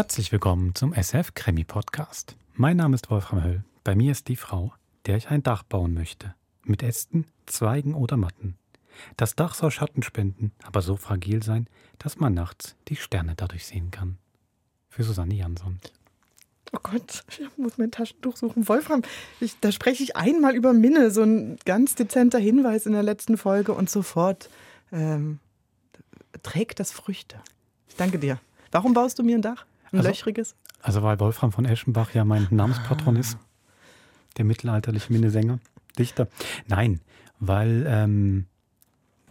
Herzlich willkommen zum SF Krimi Podcast. Mein Name ist Wolfram Höll. Bei mir ist die Frau, der ich ein Dach bauen möchte. Mit Ästen, Zweigen oder Matten. Das Dach soll Schatten spenden, aber so fragil sein, dass man nachts die Sterne dadurch sehen kann. Für Susanne Jansson. Oh Gott, ich muss mein Taschentuch suchen. Wolfram, ich, da spreche ich einmal über Minne, so ein ganz dezenter Hinweis in der letzten Folge und sofort ähm, trägt das Früchte. Ich danke dir. Warum baust du mir ein Dach? Ein Also- löchriges? Also weil Wolfram von Eschenbach ja mein Namenspatron ist. Der mittelalterliche Minnesänger, Dichter. Nein, weil ähm,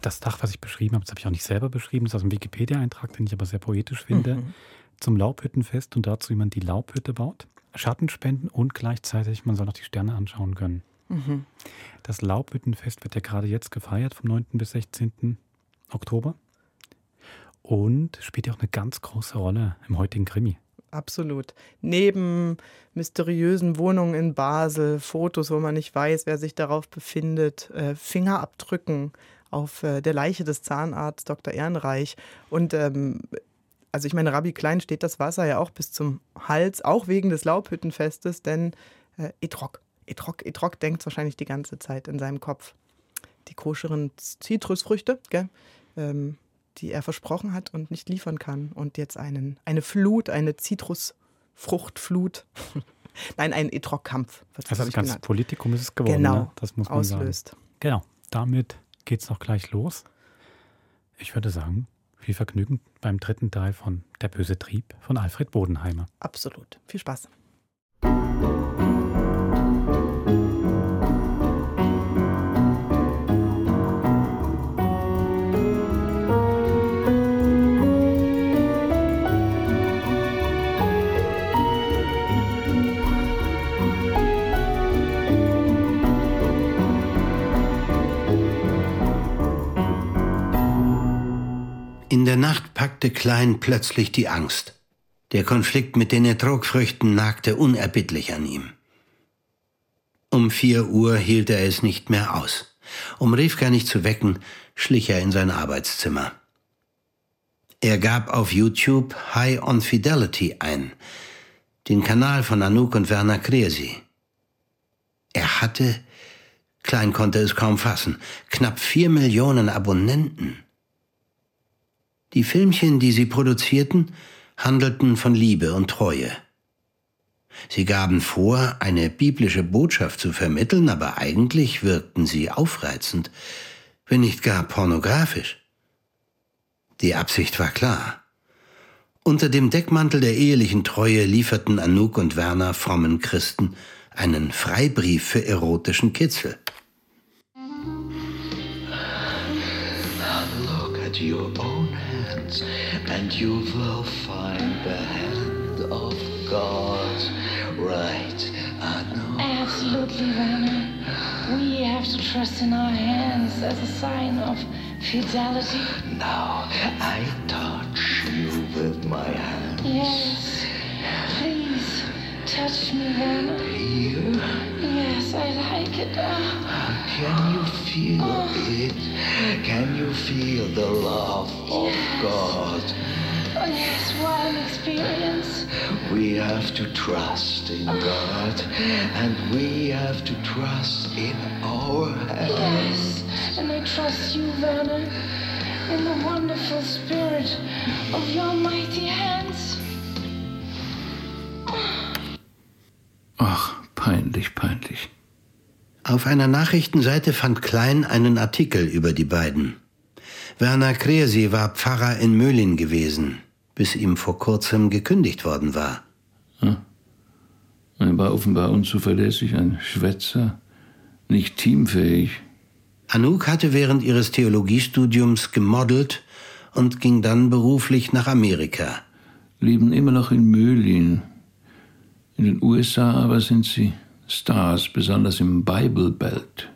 das Dach, was ich beschrieben habe, das habe ich auch nicht selber beschrieben, das ist aus einem Wikipedia-Eintrag, den ich aber sehr poetisch finde, Mhm. zum Laubhüttenfest und dazu, wie man die Laubhütte baut. Schatten spenden und gleichzeitig, man soll auch die Sterne anschauen können. Mhm. Das Laubhüttenfest wird ja gerade jetzt gefeiert, vom 9. bis 16. Oktober. Und spielt ja auch eine ganz große Rolle im heutigen Krimi. Absolut. Neben mysteriösen Wohnungen in Basel, Fotos, wo man nicht weiß, wer sich darauf befindet, äh, Fingerabdrücken auf äh, der Leiche des Zahnarztes Dr. Ehrenreich. Und ähm, also ich meine, Rabbi Klein steht das Wasser ja auch bis zum Hals, auch wegen des Laubhüttenfestes, denn äh, Etrog, Etrog, Etrog denkt wahrscheinlich die ganze Zeit in seinem Kopf. Die koscheren Zitrusfrüchte, gell? Ähm, die er versprochen hat und nicht liefern kann und jetzt einen, eine Flut, eine Zitrusfruchtflut, nein, ein Etrog-Kampf, Also glaub das ich, ganze genannt, Politikum ist es geworden, Genau, ne? das muss man sagen. auslöst. Genau, damit geht's noch gleich los. Ich würde sagen, viel Vergnügen beim dritten Teil von Der böse Trieb von Alfred Bodenheimer. Absolut. Viel Spaß. In der Nacht packte Klein plötzlich die Angst. Der Konflikt mit den Ertrogfrüchten nagte unerbittlich an ihm. Um vier Uhr hielt er es nicht mehr aus. Um Rivka nicht zu wecken, schlich er in sein Arbeitszimmer. Er gab auf YouTube High on Fidelity ein, den Kanal von Anouk und Werner Kresi. Er hatte, Klein konnte es kaum fassen, knapp vier Millionen Abonnenten. Die Filmchen, die sie produzierten, handelten von Liebe und Treue. Sie gaben vor, eine biblische Botschaft zu vermitteln, aber eigentlich wirkten sie aufreizend, wenn nicht gar pornografisch. Die Absicht war klar. Unter dem Deckmantel der ehelichen Treue lieferten Anouk und Werner frommen Christen einen Freibrief für erotischen Kitzel. Look at own hands, and you will find the hand of God. Right, I know. Absolutely, Werner. We have to trust in our hands as a sign of fidelity. Now I touch you with my hand. Yes. Please, touch me, Werner. Here, Yes, I like it. Can you feel oh. it? Can you feel the love of God? Oh, yes, what an experience. We have to trust in oh. God, and we have to trust in our hands. Yes, and I trust you, Werner, in the wonderful spirit of your mighty hands. Auf einer Nachrichtenseite fand Klein einen Artikel über die beiden. Werner Kresi war Pfarrer in Möhlin gewesen, bis ihm vor kurzem gekündigt worden war. Er war offenbar unzuverlässig, ein Schwätzer, nicht teamfähig. Anouk hatte während ihres Theologiestudiums gemodelt und ging dann beruflich nach Amerika. Leben immer noch in Möhlin. In den USA aber sind sie Stars, besonders im Bible Belt.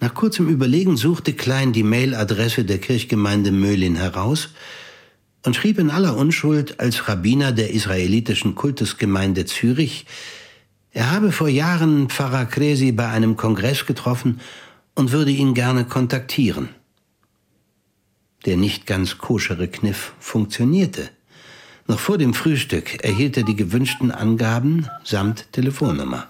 Nach kurzem Überlegen suchte Klein die Mailadresse der Kirchgemeinde Möhlin heraus und schrieb in aller Unschuld als Rabbiner der israelitischen Kultusgemeinde Zürich, er habe vor Jahren Pfarrer Kresi bei einem Kongress getroffen und würde ihn gerne kontaktieren. Der nicht ganz koschere Kniff funktionierte. Noch vor dem Frühstück erhielt er die gewünschten Angaben samt Telefonnummer.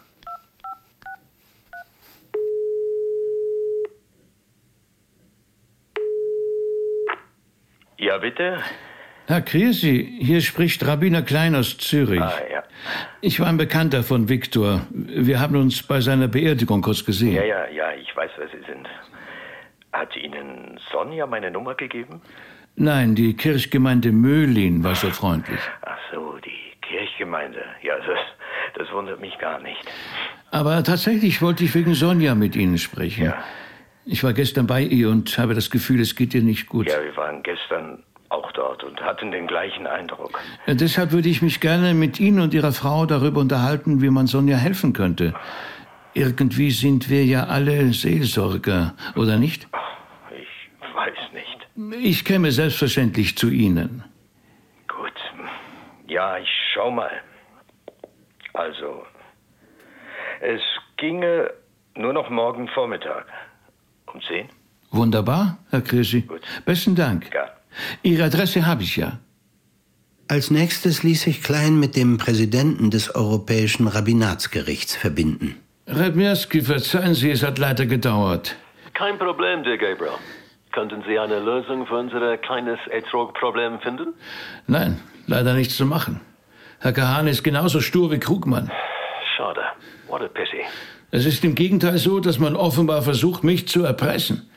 Ja, bitte? Herr Kresi, hier spricht Rabbiner Klein aus Zürich. Ah, ja. Ich war ein Bekannter von Viktor. Wir haben uns bei seiner Beerdigung kurz gesehen. Ja, ja, ja, ich weiß, wer Sie sind. Hat Ihnen Sonja meine Nummer gegeben? Nein, die Kirchgemeinde Möhlin war so freundlich. Ach so, die Kirchgemeinde. Ja, das, das wundert mich gar nicht. Aber tatsächlich wollte ich wegen Sonja mit Ihnen sprechen. Ja. Ich war gestern bei ihr und habe das Gefühl, es geht ihr nicht gut. Ja, wir waren gestern auch dort und hatten den gleichen Eindruck. Äh, Deshalb würde ich mich gerne mit Ihnen und Ihrer Frau darüber unterhalten, wie man Sonja helfen könnte. Irgendwie sind wir ja alle Seelsorger, oder nicht? Nicht. Ich käme selbstverständlich zu Ihnen. Gut. Ja, ich schau mal. Also, es ginge nur noch morgen Vormittag. Um 10? Wunderbar, Herr Krisi. Gut. Besten Dank. Ja. Ihre Adresse habe ich ja. Als nächstes ließ sich Klein mit dem Präsidenten des Europäischen Rabbinatsgerichts verbinden. Redmirski, verzeihen Sie, es hat leider gedauert. Kein Problem, Herr Gabriel. Könnten Sie eine Lösung für unser kleines Etrog-Problem finden? Nein, leider nichts zu machen. Herr Kahane ist genauso stur wie Krugmann. Schade. What a pity. Es ist im Gegenteil so, dass man offenbar versucht, mich zu erpressen.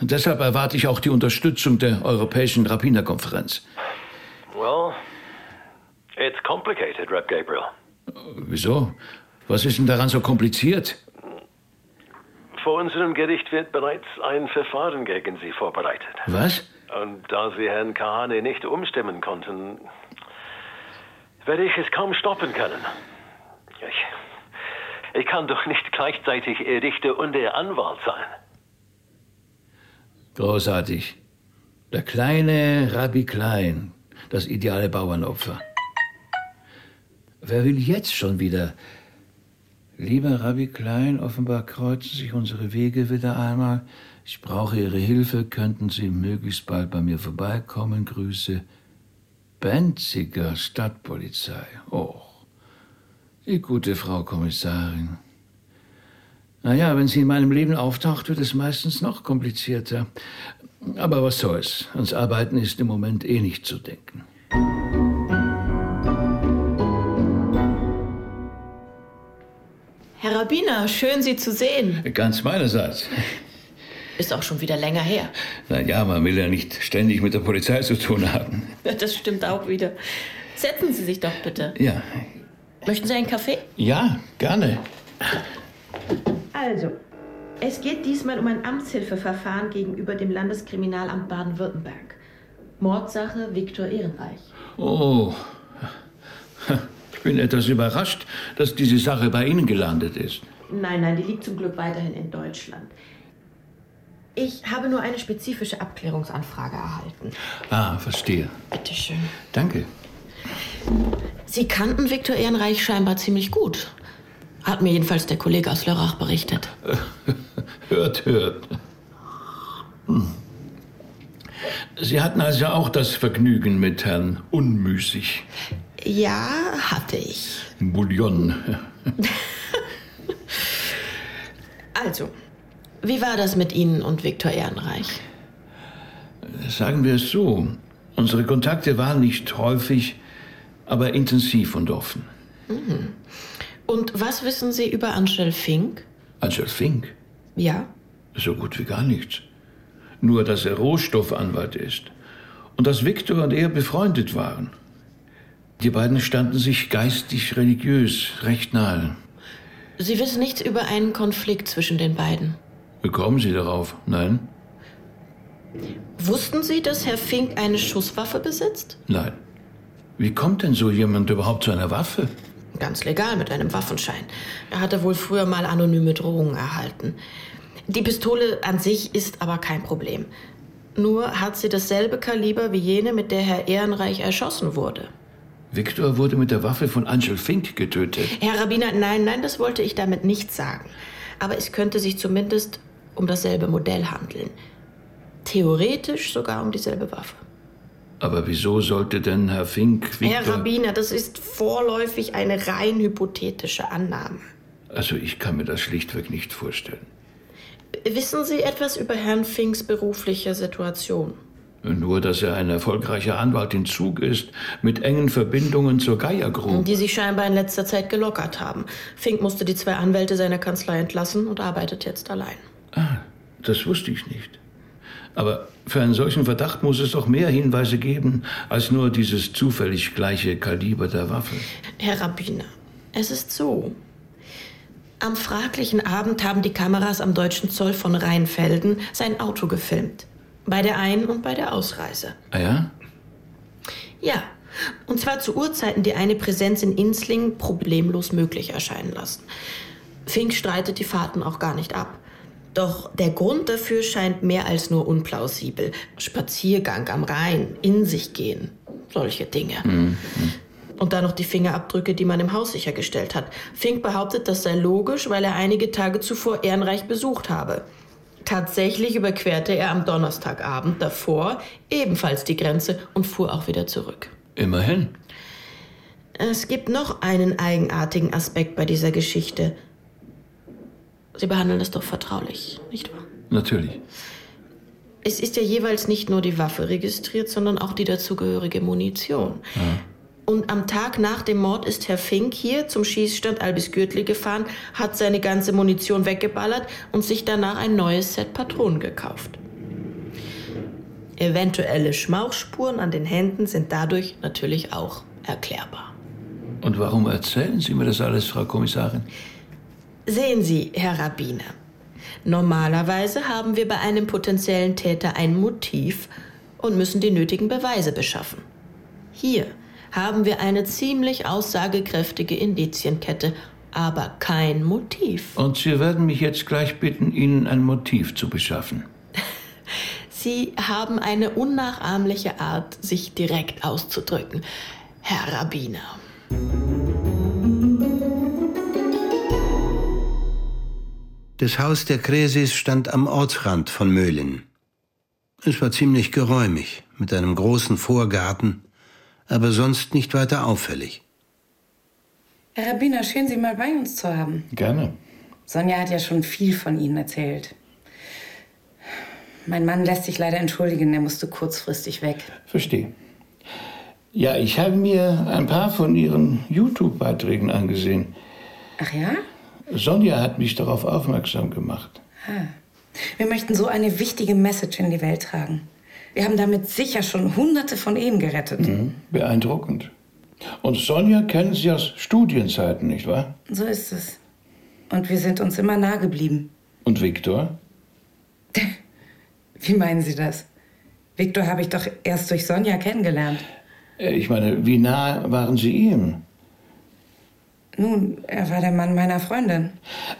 Und deshalb erwarte ich auch die Unterstützung der Europäischen Rabbinerkonferenz. Well, it's complicated, Rep Gabriel. Wieso? Was ist denn daran so kompliziert? Vor unserem Gericht wird bereits ein Verfahren gegen Sie vorbereitet. Was? Und da Sie Herrn Kahane nicht umstimmen konnten, werde ich es kaum stoppen können. Ich, ich kann doch nicht gleichzeitig Ihr Richter und Ihr Anwalt sein. Großartig. Der kleine Rabbi Klein, das ideale Bauernopfer. Wer will jetzt schon wieder? Lieber Rabbi Klein, offenbar kreuzen sich unsere Wege wieder einmal. Ich brauche Ihre Hilfe. Könnten Sie möglichst bald bei mir vorbeikommen? Grüße. Benziger Stadtpolizei. Oh, die gute Frau Kommissarin. Naja, wenn sie in meinem Leben auftaucht, wird es meistens noch komplizierter. Aber was soll's? Ans Arbeiten ist im Moment eh nicht zu denken. Herr Rabbiner, schön Sie zu sehen. Ganz meinerseits. Ist auch schon wieder länger her. Na ja, man will ja nicht ständig mit der Polizei zu tun haben. Das stimmt auch wieder. Setzen Sie sich doch bitte. Ja, Möchten Sie einen Kaffee? ja, gerne. Also, es geht diesmal um ein Amtshilfeverfahren gegenüber dem Landeskriminalamt Baden-Württemberg. Mordsache Viktor Ehrenreich. Oh, bin etwas überrascht, dass diese Sache bei Ihnen gelandet ist. Nein, nein, die liegt zum Glück weiterhin in Deutschland. Ich habe nur eine spezifische Abklärungsanfrage erhalten. Ah, verstehe. Bitte schön. Danke. Sie kannten Viktor Ehrenreich scheinbar ziemlich gut. Hat mir jedenfalls der Kollege aus Lörrach berichtet. Hört, hört. Hm. Sie hatten also auch das Vergnügen mit Herrn Unmüßig. Ja, hatte ich. Bouillon. Also, wie war das mit Ihnen und Viktor Ehrenreich? Sagen wir es so. Unsere Kontakte waren nicht häufig, aber intensiv und offen. Und was wissen Sie über Angel Fink? Angel Fink? Ja? So gut wie gar nichts. Nur, dass er Rohstoffanwalt ist. Und dass Viktor und er befreundet waren. Die beiden standen sich geistig religiös recht nahe. Sie wissen nichts über einen Konflikt zwischen den beiden. Wie kommen Sie darauf? Nein? Wussten Sie, dass Herr Fink eine Schusswaffe besitzt? Nein. Wie kommt denn so jemand überhaupt zu einer Waffe? Ganz legal mit einem Waffenschein. Er hatte wohl früher mal anonyme Drohungen erhalten. Die Pistole an sich ist aber kein Problem. Nur hat sie dasselbe Kaliber wie jene, mit der Herr Ehrenreich erschossen wurde. Viktor wurde mit der Waffe von Angel Fink getötet. Herr Rabbiner, nein, nein, das wollte ich damit nicht sagen. Aber es könnte sich zumindest um dasselbe Modell handeln. Theoretisch sogar um dieselbe Waffe. Aber wieso sollte denn Herr Fink Herr Victor... Rabbiner, das ist vorläufig eine rein hypothetische Annahme. Also ich kann mir das schlichtweg nicht vorstellen. Wissen Sie etwas über Herrn Finks berufliche Situation? Nur, dass er ein erfolgreicher Anwalt in Zug ist, mit engen Verbindungen zur Geier Group. Die sich scheinbar in letzter Zeit gelockert haben. Fink musste die zwei Anwälte seiner Kanzlei entlassen und arbeitet jetzt allein. Ah, das wusste ich nicht. Aber für einen solchen Verdacht muss es doch mehr Hinweise geben, als nur dieses zufällig gleiche Kaliber der Waffe. Herr Rabbiner, es ist so. Am fraglichen Abend haben die Kameras am deutschen Zoll von Rheinfelden sein Auto gefilmt. Bei der Ein- und bei der Ausreise. Ah ja? Ja, und zwar zu Uhrzeiten, die eine Präsenz in Inslingen problemlos möglich erscheinen lassen. Fink streitet die Fahrten auch gar nicht ab. Doch der Grund dafür scheint mehr als nur unplausibel. Spaziergang am Rhein, in sich gehen, solche Dinge. Und dann noch die Fingerabdrücke, die man im Haus sichergestellt hat. Fink behauptet, das sei logisch, weil er einige Tage zuvor Ehrenreich besucht habe. Tatsächlich überquerte er am Donnerstagabend davor ebenfalls die Grenze und fuhr auch wieder zurück. Immerhin. Es gibt noch einen eigenartigen Aspekt bei dieser Geschichte. Sie behandeln es doch vertraulich, nicht wahr? Natürlich. Es ist ja jeweils nicht nur die Waffe registriert, sondern auch die dazugehörige Munition. Und am Tag nach dem Mord ist Herr Fink hier zum Schießstand Albis Gürtli gefahren, hat seine ganze Munition weggeballert und sich danach ein neues Set Patronen gekauft. Eventuelle Schmauchspuren an den Händen sind dadurch natürlich auch erklärbar. Und warum erzählen Sie mir das alles, Frau Kommissarin? Sehen Sie, Herr Rabbiner, normalerweise haben wir bei einem potenziellen Täter ein Motiv und müssen die nötigen Beweise beschaffen. Hier haben wir eine ziemlich aussagekräftige Indizienkette, aber kein Motiv. Und Sie werden mich jetzt gleich bitten, Ihnen ein Motiv zu beschaffen. Sie haben eine unnachahmliche Art, sich direkt auszudrücken, Herr Rabbiner. Das Haus der Kräsis stand am Ortsrand von Möhlin. Es war ziemlich geräumig, mit einem großen Vorgarten, aber sonst nicht weiter auffällig. Herr Rabbiner, schön, Sie mal bei uns zu haben. Gerne. Sonja hat ja schon viel von Ihnen erzählt. Mein Mann lässt sich leider entschuldigen, er musste kurzfristig weg. Verstehe. Ja, ich habe mir ein paar von Ihren YouTube-Beiträgen angesehen. Ach ja? Sonja hat mich darauf aufmerksam gemacht. Ah. Wir möchten so eine wichtige Message in die Welt tragen. Wir haben damit sicher schon hunderte von Ehen gerettet. Mhm. Beeindruckend. Und Sonja kennen Sie aus Studienzeiten, nicht wahr? So ist es. Und wir sind uns immer nah geblieben. Und Viktor? Wie meinen Sie das? Viktor habe ich doch erst durch Sonja kennengelernt. Äh, Ich meine, wie nah waren Sie ihm? Nun, er war der Mann meiner Freundin.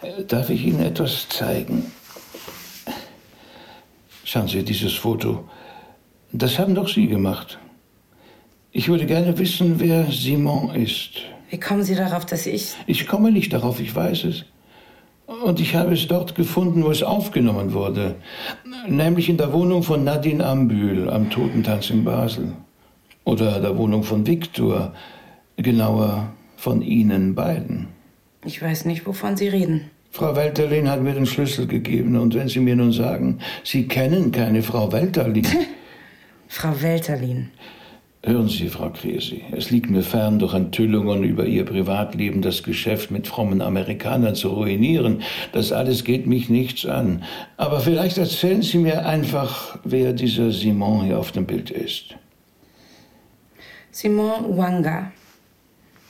Äh, Darf ich Ihnen etwas zeigen? Schauen Sie dieses Foto. Das haben doch Sie gemacht. Ich würde gerne wissen, wer Simon ist. Wie kommen Sie darauf, dass ich... Ich komme nicht darauf, ich weiß es. Und ich habe es dort gefunden, wo es aufgenommen wurde. Nämlich in der Wohnung von Nadine Ambühl am Totentanz in Basel. Oder der Wohnung von Viktor. Genauer von Ihnen beiden. Ich weiß nicht, wovon Sie reden. Frau Welterlin hat mir den Schlüssel gegeben. Und wenn Sie mir nun sagen, Sie kennen keine Frau Welterlin. Frau Welterlin. Hören Sie, Frau Kresi, es liegt mir fern, durch Enthüllungen über Ihr Privatleben das Geschäft mit frommen Amerikanern zu ruinieren. Das alles geht mich nichts an. Aber vielleicht erzählen Sie mir einfach, wer dieser Simon hier auf dem Bild ist. Simon Wanga.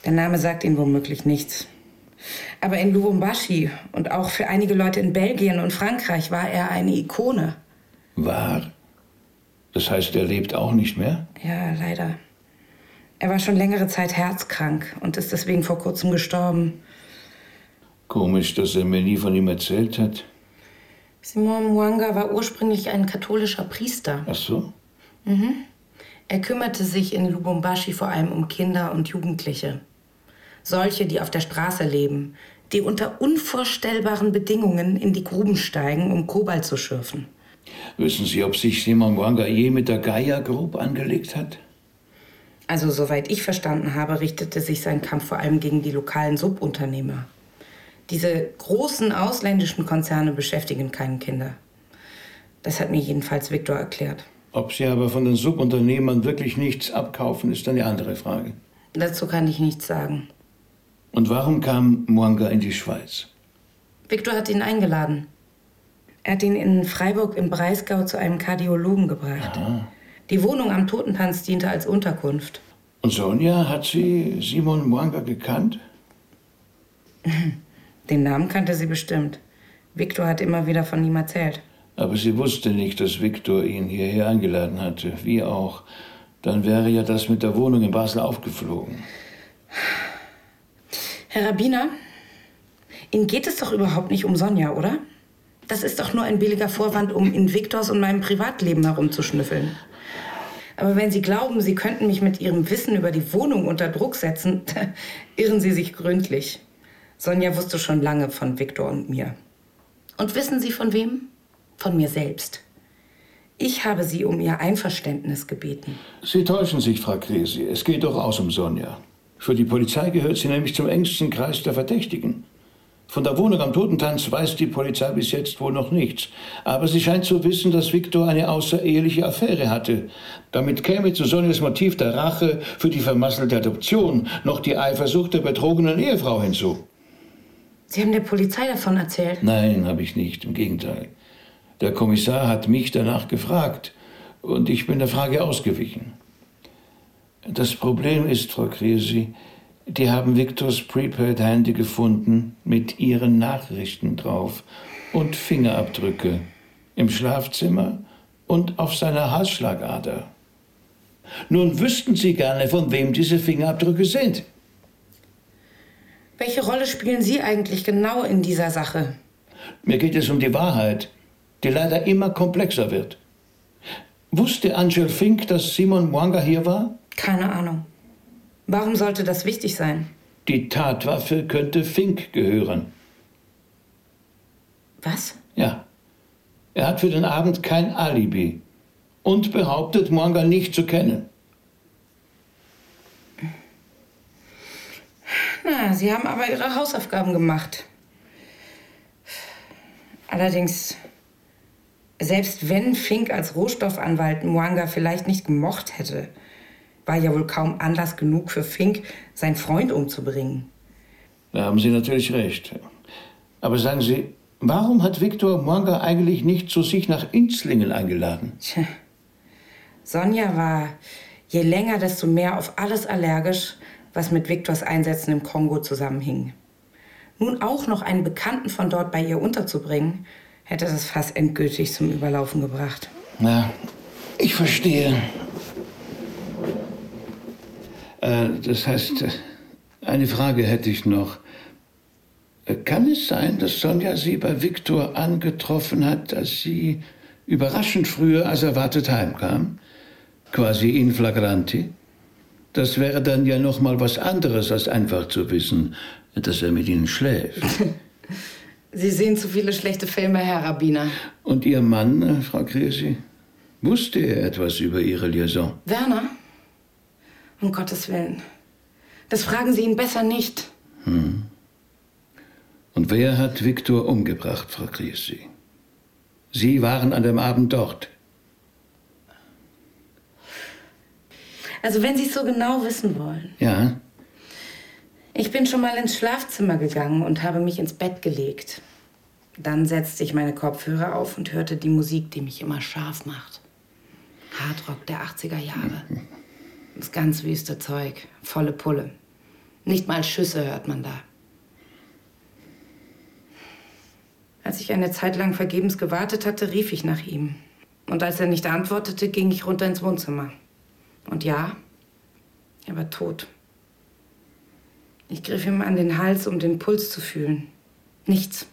Der Name sagt Ihnen womöglich nichts. Aber in Lubumbashi und auch für einige Leute in Belgien und Frankreich war er eine Ikone. Wahr? Das heißt, er lebt auch nicht mehr? Ja, leider. Er war schon längere Zeit herzkrank und ist deswegen vor kurzem gestorben. Komisch, dass er mir nie von ihm erzählt hat. Simon Mwanga war ursprünglich ein katholischer Priester. Ach so? Mhm. Er kümmerte sich in Lubumbashi vor allem um Kinder und Jugendliche. Solche, die auf der Straße leben, die unter unvorstellbaren Bedingungen in die Gruben steigen, um Kobalt zu schürfen. Wissen Sie, ob sich Simon Mwanga je mit der Gaia Group angelegt hat? Also, soweit ich verstanden habe, richtete sich sein Kampf vor allem gegen die lokalen Subunternehmer. Diese großen ausländischen Konzerne beschäftigen keine Kinder. Das hat mir jedenfalls Viktor erklärt. Ob Sie aber von den Subunternehmern wirklich nichts abkaufen, ist eine andere Frage. Dazu kann ich nichts sagen. Und warum kam Mwanga in die Schweiz? Viktor hat ihn eingeladen. Er hat ihn in Freiburg im Breisgau zu einem Kardiologen gebracht. Aha. Die Wohnung am Totentanz diente als Unterkunft. Und Sonja, hat sie Simon Mwanga gekannt? Den Namen kannte sie bestimmt. Viktor hat immer wieder von ihm erzählt. Aber sie wusste nicht, dass Viktor ihn hierher eingeladen hatte. Wie auch. Dann wäre ja das mit der Wohnung in Basel aufgeflogen. Herr Rabbiner, Ihnen geht es doch überhaupt nicht um Sonja, oder? Das ist doch nur ein billiger Vorwand, um in Viktors und meinem Privatleben herumzuschnüffeln. Aber wenn Sie glauben, Sie könnten mich mit Ihrem Wissen über die Wohnung unter Druck setzen, irren Sie sich gründlich. Sonja wusste schon lange von Viktor und mir. Und wissen Sie von wem? Von mir selbst. Ich habe sie um ihr Einverständnis gebeten. Sie täuschen sich, Frau Kresi. Es geht durchaus um Sonja. Für die Polizei gehört sie nämlich zum engsten Kreis der Verdächtigen. Von der Wohnung am Totentanz weiß die Polizei bis jetzt wohl noch nichts. Aber sie scheint zu wissen, dass Viktor eine außereheliche Affäre hatte. Damit käme zu Sonjas Motiv der Rache für die vermasselte Adoption noch die Eifersucht der betrogenen Ehefrau hinzu. Sie haben der Polizei davon erzählt? Nein, habe ich nicht. Im Gegenteil. Der Kommissar hat mich danach gefragt und ich bin der Frage ausgewichen. Das Problem ist, Frau Kresi, die haben Viktors Prepaid Handy gefunden mit ihren Nachrichten drauf und Fingerabdrücke im Schlafzimmer und auf seiner Halsschlagader. Nun wüssten Sie gerne, von wem diese Fingerabdrücke sind. Welche Rolle spielen Sie eigentlich genau in dieser Sache? Mir geht es um die Wahrheit, die leider immer komplexer wird. Wusste Angel Fink, dass Simon Mwanga hier war? Keine Ahnung. Warum sollte das wichtig sein? Die Tatwaffe könnte Fink gehören. Was? Ja. Er hat für den Abend kein Alibi und behauptet, Mwanga nicht zu kennen. Na, Sie haben aber Ihre Hausaufgaben gemacht. Allerdings, selbst wenn Fink als Rohstoffanwalt Mwanga vielleicht nicht gemocht hätte, war ja wohl kaum Anlass genug für Fink, seinen Freund umzubringen. Da haben Sie natürlich recht. Aber sagen Sie, warum hat Viktor Mwanga eigentlich nicht zu sich nach Inzlingen eingeladen? Tja. Sonja war je länger, desto mehr auf alles allergisch, was mit Viktors Einsätzen im Kongo zusammenhing. Nun auch noch einen Bekannten von dort bei ihr unterzubringen, hätte das fast endgültig zum Überlaufen gebracht. Na, ich verstehe. Äh, das heißt, äh, eine Frage hätte ich noch. Äh, Kann es sein, dass Sonja Sie bei Viktor angetroffen hat, als sie überraschend früher als erwartet heimkam? Quasi in flagranti? Das wäre dann ja noch mal was anderes, als einfach zu wissen, dass er mit Ihnen schläft. Sie sehen zu viele schlechte Filme, Herr Rabbiner. Und Ihr Mann, Frau Kresi, wusste er etwas über Ihre Liaison? Werner? Um Gottes Willen. Das fragen Sie ihn besser nicht. Hm. Und wer hat Viktor umgebracht, Frau Kresi? Sie waren an dem Abend dort. Also wenn Sie es so genau wissen wollen. Ja? Ich bin schon mal ins Schlafzimmer gegangen und habe mich ins Bett gelegt. Dann setzte ich meine Kopfhörer auf und hörte die Musik, die mich immer scharf macht. Hardrock der 80er Jahre. Das ganz wüste Zeug, volle Pulle. Nicht mal Schüsse hört man da. Als ich eine Zeit lang vergebens gewartet hatte, rief ich nach ihm. Und als er nicht antwortete, ging ich runter ins Wohnzimmer. Und ja, er war tot. Ich griff ihm an den Hals, um den Puls zu fühlen. Nichts.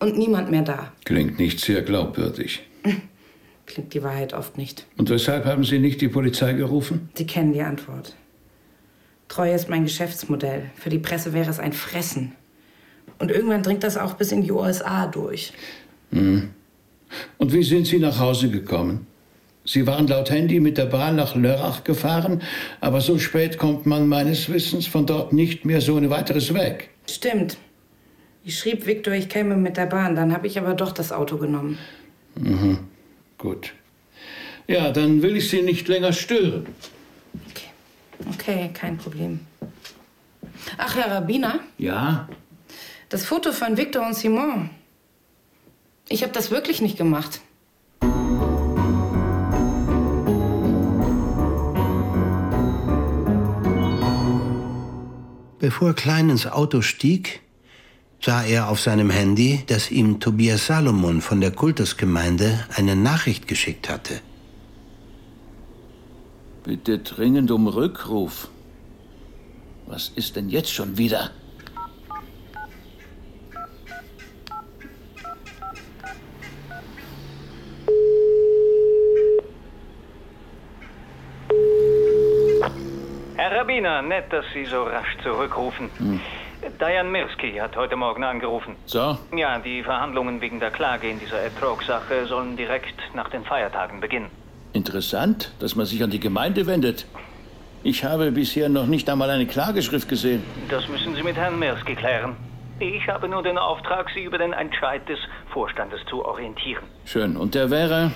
Und niemand mehr da. Klingt nicht sehr glaubwürdig. Klingt die Wahrheit oft nicht. Und weshalb haben Sie nicht die Polizei gerufen? Sie kennen die Antwort. Treue ist mein Geschäftsmodell. Für die Presse wäre es ein Fressen. Und irgendwann dringt das auch bis in die USA durch. Hm. Und wie sind Sie nach Hause gekommen? Sie waren laut Handy mit der Bahn nach Lörrach gefahren, aber so spät kommt man meines Wissens von dort nicht mehr so ohne weiteres weg. Stimmt. Ich schrieb Viktor, ich käme mit der Bahn. Dann habe ich aber doch das Auto genommen. Mhm. Gut. Ja, dann will ich Sie nicht länger stören. Okay, kein Problem. Ach, Herr Rabbiner, Ja? das Foto von Viktor und Simon. Ich habe das wirklich nicht gemacht. Bevor Klein ins Auto stieg, sah er auf seinem Handy, dass ihm Tobias Salomon von der Kultusgemeinde eine Nachricht geschickt hatte. Bitte dringend um Rückruf. Was ist denn jetzt schon wieder? Herr Rabbiner, nett, dass Sie so rasch zurückrufen. Diane Mirsky hat heute Morgen angerufen. So? Ja, die Verhandlungen wegen der Klage in dieser Ertrog-Sache sollen direkt nach den Feiertagen beginnen. Interessant, dass man sich an die Gemeinde wendet. Ich habe bisher noch nicht einmal eine Klageschrift gesehen. Das müssen Sie mit Herrn Mirsky klären. Ich habe nur den Auftrag, Sie über den Entscheid des Vorstandes zu orientieren. Schön. Und der wäre?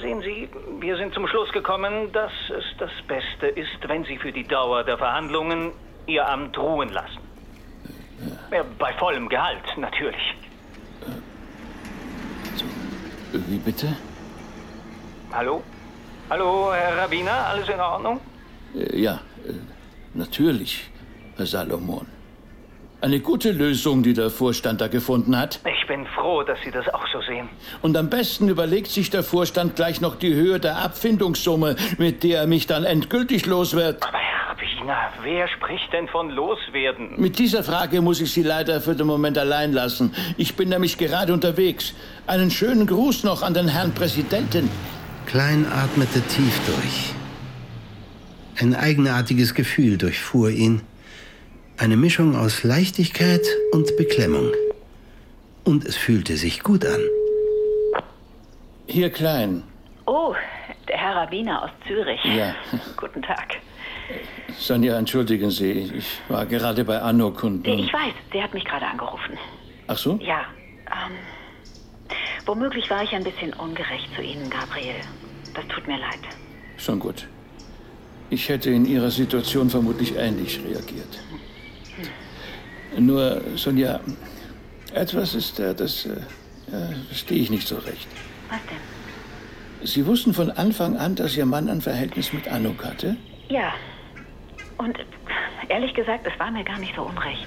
Sehen Sie, wir sind zum Schluss gekommen, dass es das Beste ist, wenn Sie für die Dauer der Verhandlungen Ihr Amt ruhen lassen. Ja, bei vollem Gehalt, natürlich. Wie bitte? Hallo? Hallo, Herr Rabbiner, alles in Ordnung? Äh, ja, äh, natürlich, Herr Salomon. Eine gute Lösung, die der Vorstand da gefunden hat. Ich bin froh, dass Sie das auch so sehen. Und am besten überlegt sich der Vorstand gleich noch die Höhe der Abfindungssumme, mit der er mich dann endgültig los wird. Aber Herr Rabbiner, wer spricht denn von Loswerden? Mit dieser Frage muss ich Sie leider für den Moment allein lassen. Ich bin nämlich gerade unterwegs. Einen schönen Gruß noch an den Herrn Präsidenten. Klein atmete tief durch. Ein eigenartiges Gefühl durchfuhr ihn. Eine Mischung aus Leichtigkeit und Beklemmung. Und es fühlte sich gut an. Hier Klein. Oh, der Herr Rabbiner aus Zürich. Ja. Guten Tag. Sonja, entschuldigen Sie, ich war gerade bei Anuk und... Ich weiß, sie hat mich gerade angerufen. Ach so? Ja, ähm, womöglich war ich ein bisschen ungerecht zu Ihnen, Gabriel. Das tut mir leid. Schon gut. Ich hätte in Ihrer Situation vermutlich ähnlich reagiert. Nur, Sonja, etwas ist da, das äh, verstehe ich nicht so recht. Was denn? Sie wussten von Anfang an, dass Ihr Mann ein Verhältnis mit Anuk hatte? Ja. Und ehrlich gesagt, es war mir gar nicht so unrecht.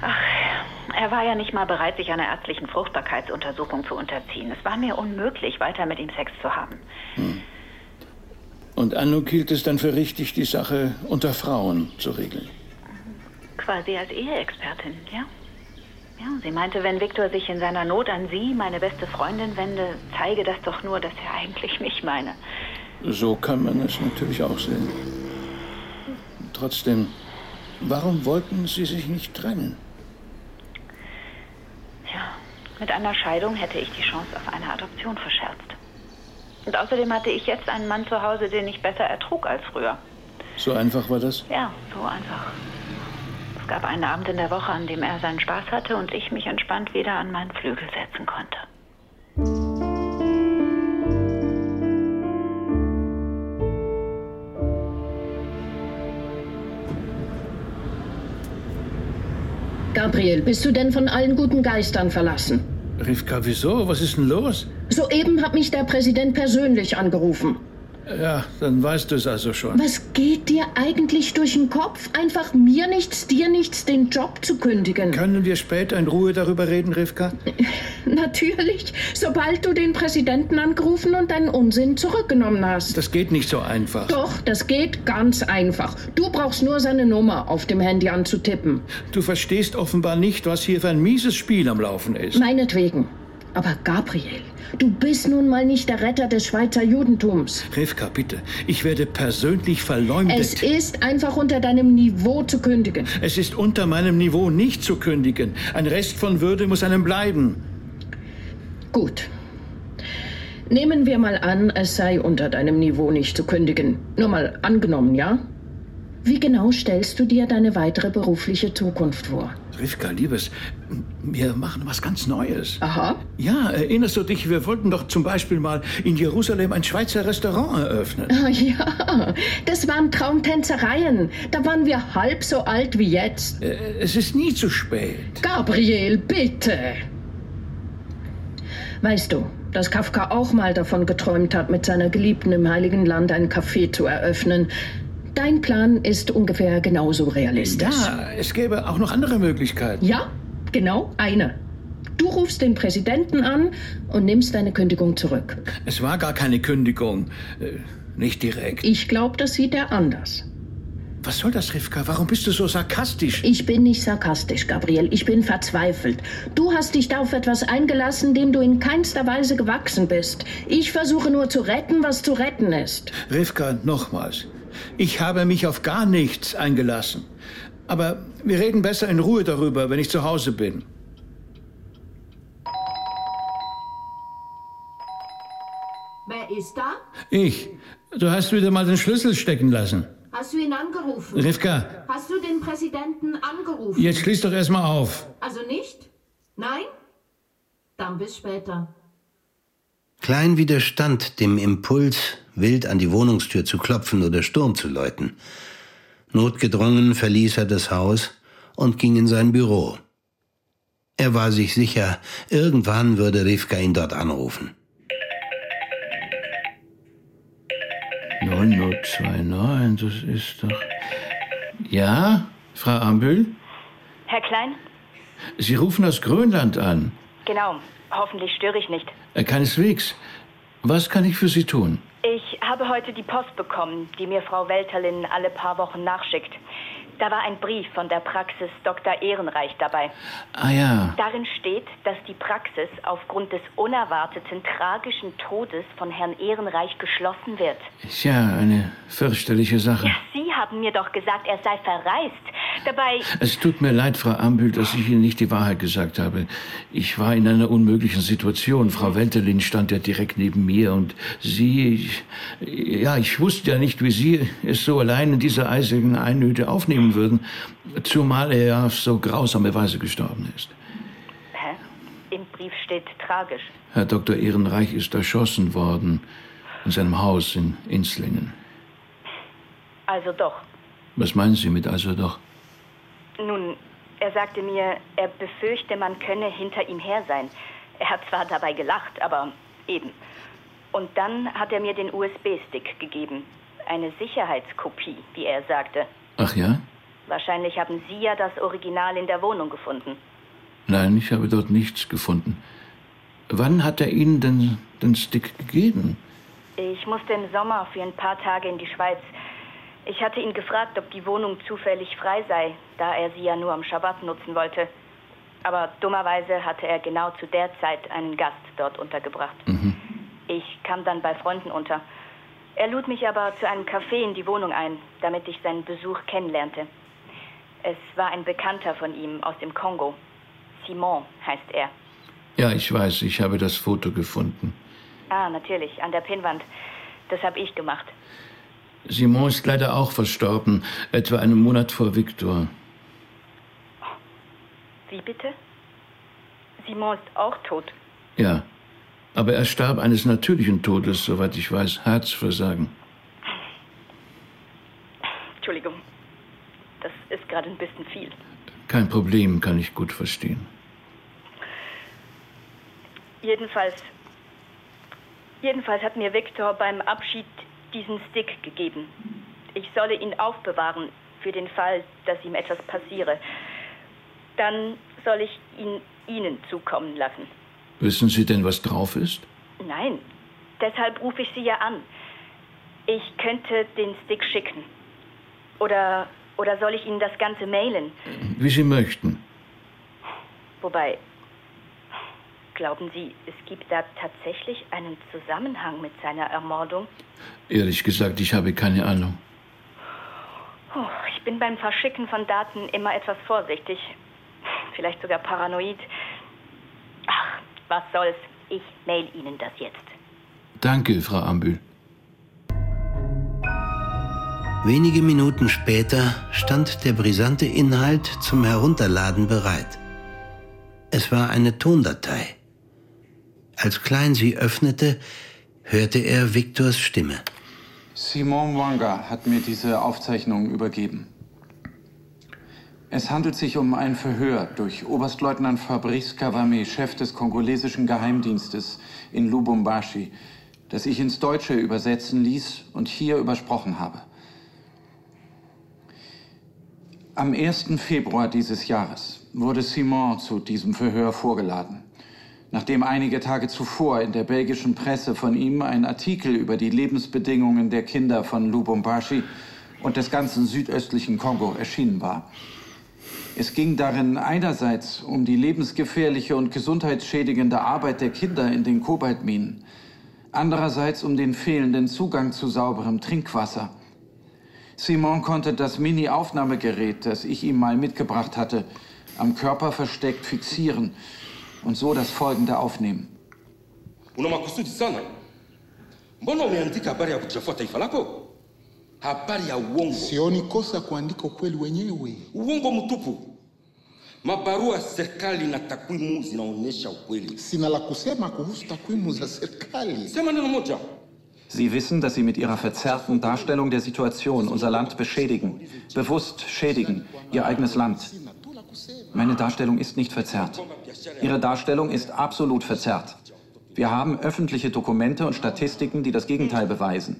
Ach, er war ja nicht mal bereit, sich einer ärztlichen Fruchtbarkeitsuntersuchung zu unterziehen. Es war mir unmöglich, weiter mit ihm Sex zu haben. Und Anuk hielt es dann für richtig, die Sache unter Frauen zu regeln. Quasi als Eheexpertin, ja? Ja, sie meinte, wenn Viktor sich in seiner Not an Sie, meine beste Freundin, wende, zeige das doch nur, dass er eigentlich mich meine. So kann man es natürlich auch sehen. Trotzdem, warum wollten Sie sich nicht trennen? Ja, mit einer Scheidung hätte ich die Chance auf eine Adoption verscherzt. Und außerdem hatte ich jetzt einen Mann zu Hause, den ich besser ertrug als früher. So einfach war das? Ja, so einfach. Es gab einen Abend in der Woche, an dem er seinen Spaß hatte und ich mich entspannt wieder an meinen Flügel setzen konnte. Gabriel, bist du denn von allen guten Geistern verlassen? Rivka, wieso? Was ist denn los? Soeben hat mich der Präsident persönlich angerufen. Ja, dann weißt du es also schon. Was geht dir eigentlich durch den Kopf, einfach mir nichts, dir nichts, den Job zu kündigen? Können wir später in Ruhe darüber reden, Rivka? Natürlich, sobald du den Präsidenten angerufen und deinen Unsinn zurückgenommen hast. Das geht nicht so einfach. Doch, das geht ganz einfach. Du brauchst nur seine Nummer auf dem Handy anzutippen. Du verstehst offenbar nicht, was hier für ein mieses Spiel am Laufen ist. Meinetwegen. Aber Gabriel, du bist nun mal nicht der Retter des Schweizer Judentums. Rivka, bitte. Ich werde persönlich verleumdet. Es ist einfach unter deinem Niveau zu kündigen. Es ist unter meinem Niveau nicht zu kündigen. Ein Rest von Würde muss einem bleiben. Gut. Nehmen wir mal an, es sei unter deinem Niveau nicht zu kündigen. Nur mal angenommen, ja? Wie genau stellst du dir deine weitere berufliche Zukunft vor? Rivka, Liebes, wir machen was ganz Neues. Aha. Ja, erinnerst du dich, wir wollten doch zum Beispiel mal in Jerusalem ein Schweizer Restaurant eröffnen. Ja, das waren Traumtänzereien. Da waren wir halb so alt wie jetzt. Äh, Es ist nie zu spät. Gabriel, bitte. Weißt du, dass Kafka auch mal davon geträumt hat, mit seiner Geliebten im Heiligen Land ein Café zu eröffnen. Dein Plan ist ungefähr genauso realistisch. Ja, es gäbe auch noch andere Möglichkeiten. Ja, genau eine. Du rufst den Präsidenten an und nimmst deine Kündigung zurück. Es war gar keine Kündigung. Äh, Nicht direkt. Ich glaube, das sieht er anders. Was soll das, Rivka? Warum bist du so sarkastisch? Ich bin nicht sarkastisch, Gabriel. Ich bin verzweifelt. Du hast dich da auf etwas eingelassen, dem du in keinster Weise gewachsen bist. Ich versuche nur zu retten, was zu retten ist. Rivka, nochmals. Ich habe mich auf gar nichts eingelassen. Aber wir reden besser in Ruhe darüber, wenn ich zu Hause bin. Wer ist da? Ich. Du hast wieder mal den Schlüssel stecken lassen. Hast du ihn angerufen? Rivka. Hast du den Präsidenten angerufen? Jetzt schließ doch erst mal auf. Also nicht? Nein? Dann bis später. Klein widerstand dem Impuls, wild an die Wohnungstür zu klopfen oder Sturm zu läuten. Notgedrungen verließ er das Haus und ging in sein Büro. Er war sich sicher, irgendwann würde Rivka ihn dort anrufen. 0029, das ist doch. Ja, Frau Ambühl? Herr Klein? Sie rufen aus Grönland an. Genau. Hoffentlich störe ich nicht. Äh, Keineswegs. Was kann ich für Sie tun? Ich habe heute die Post bekommen, die mir Frau Welterlin alle paar Wochen nachschickt. Da war ein Brief von der Praxis Dr. Ehrenreich dabei. Ah ja. Darin steht, dass die Praxis aufgrund des unerwarteten tragischen Todes von Herrn Ehrenreich geschlossen wird. Ist ja eine fürchterliche Sache. Ja, Sie haben mir doch gesagt, er sei verreist. Dabei, Es tut mir leid, Frau Ambühl, dass ich Ihnen nicht die Wahrheit gesagt habe. Ich war in einer unmöglichen Situation. Frau Welterlin stand ja direkt neben mir und Sie, ich, ja, ich wusste ja nicht, wie Sie es so allein in dieser eisigen Einöde aufnehmen würden, zumal er ja auf so grausame Weise gestorben ist. hä? Im Brief steht tragisch. Herr Dr. Ehrenreich ist erschossen worden in seinem Haus in Inslingen. Also doch. Was meinen Sie mit also doch? Nun, er sagte mir, er befürchte, man könne hinter ihm her sein. Er hat zwar dabei gelacht, aber eben. Und dann hat er mir den USB-Stick gegeben. Eine Sicherheitskopie, wie er sagte. Ach ja? Wahrscheinlich haben Sie ja das Original in der Wohnung gefunden. Nein, ich habe dort nichts gefunden. Wann hat er Ihnen denn den Stick gegeben? Ich musste im Sommer für ein paar Tage in die Schweiz. Ich hatte ihn gefragt, ob die Wohnung zufällig frei sei, da er sie ja nur am Schabbat nutzen wollte. Aber dummerweise hatte er genau zu der Zeit einen Gast dort untergebracht. Ich kam dann bei Freunden unter. Er lud mich aber zu einem Café in die Wohnung ein, damit ich seinen Besuch kennenlernte. Es war ein Bekannter von ihm aus dem Kongo. Simon heißt er. Ja, ich weiß, ich habe das Foto gefunden. Ah, natürlich, an der Pinnwand. Das habe ich gemacht. Simon ist leider auch verstorben, etwa einen Monat vor Viktor. Wie bitte? Simon ist auch tot. Ja, aber er starb eines natürlichen Todes, soweit ich weiß, Herzversagen. Entschuldigung. Das ist gerade ein bisschen viel. Kein Problem, kann ich gut verstehen. Jedenfalls. Jedenfalls hat mir Viktor beim Abschied diesen Stick gegeben. Ich solle ihn aufbewahren für den Fall, dass ihm etwas passiere. Dann soll ich ihn Ihnen zukommen lassen. Wissen Sie denn, was drauf ist? Nein, deshalb rufe ich Sie ja an. Ich könnte den Stick schicken. Oder, oder soll ich Ihnen das Ganze mailen? Wie Sie möchten. Wobei, glauben Sie, es gibt da tatsächlich einen Zusammenhang mit seiner Ermordung? Ehrlich gesagt, ich habe keine Ahnung. Oh, ich bin beim Verschicken von Daten immer etwas vorsichtig. Vielleicht sogar paranoid. Ach, was soll's. Ich mail Ihnen das jetzt. Danke, Frau Ambül. Wenige Minuten später stand der brisante Inhalt zum Herunterladen bereit. Es war eine Tondatei. Als Klein sie öffnete, hörte er Viktors Stimme. Simon Wanga hat mir diese Aufzeichnung übergeben. Es handelt sich um ein Verhör durch Oberstleutnant Fabrice Kawame, Chef des kongolesischen Geheimdienstes in Lubumbashi, das ich ins Deutsche übersetzen ließ und hier übersprochen habe. Am 1. Februar dieses Jahres wurde Simon zu diesem Verhör vorgeladen. Nachdem einige Tage zuvor in der belgischen Presse von ihm ein Artikel über die Lebensbedingungen der Kinder von Lubumbashi und des ganzen südöstlichen Kongo erschienen war. Es ging darin einerseits um die lebensgefährliche und gesundheitsschädigende Arbeit der Kinder in den Kobaltminen, andererseits um den fehlenden Zugang zu sauberem Trinkwasser. Simon konnte das Mini-Aufnahmegerät, das ich ihm mal mitgebracht hatte, am Körper versteckt fixieren und so das Folgende aufnehmen. Una makusudi sana. Mbona umeandika habari ya kuchafua taifa lako? Habari ya uongo. Sioni kosa kuandika ukweli wenyewe. Uongo mtupu. Mabarua ya serikali na takwimu zinaonyesha ukweli. Sina la kusema kuhusu takwimu za serikali. Sema neno moja. Sie wissen, dass Sie mit Ihrer verzerrten Darstellung der Situation unser Land beschädigen, bewusst schädigen, Ihr eigenes Land. Meine Darstellung ist nicht verzerrt. Ihre Darstellung ist absolut verzerrt. Wir haben öffentliche Dokumente und Statistiken, die das Gegenteil beweisen.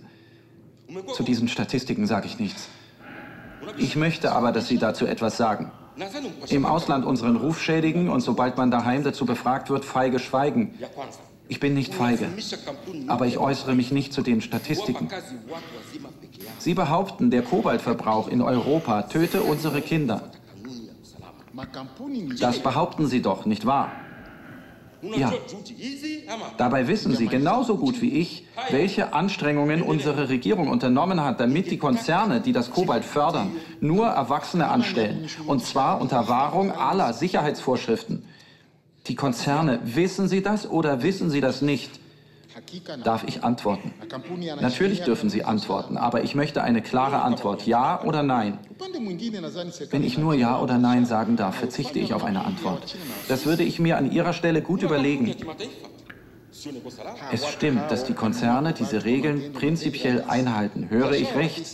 Zu diesen Statistiken sage ich nichts. Ich möchte aber, dass Sie dazu etwas sagen. Im Ausland unseren Ruf schädigen und sobald man daheim dazu befragt wird, feige schweigen. Ich bin nicht feige, aber ich äußere mich nicht zu den Statistiken. Sie behaupten, der Kobaltverbrauch in Europa töte unsere Kinder. Das behaupten Sie doch, nicht wahr? Ja. Dabei wissen Sie genauso gut wie ich, welche Anstrengungen unsere Regierung unternommen hat, damit die Konzerne, die das Kobalt fördern, nur Erwachsene anstellen. Und zwar unter Wahrung aller Sicherheitsvorschriften. Die Konzerne, wissen Sie das oder wissen Sie das nicht? Darf ich antworten? Natürlich dürfen Sie antworten, aber ich möchte eine klare Antwort, ja oder nein. Wenn ich nur ja oder nein sagen darf, verzichte ich auf eine Antwort. Das würde ich mir an Ihrer Stelle gut überlegen. Es stimmt, dass die Konzerne diese Regeln prinzipiell einhalten. Höre ich recht?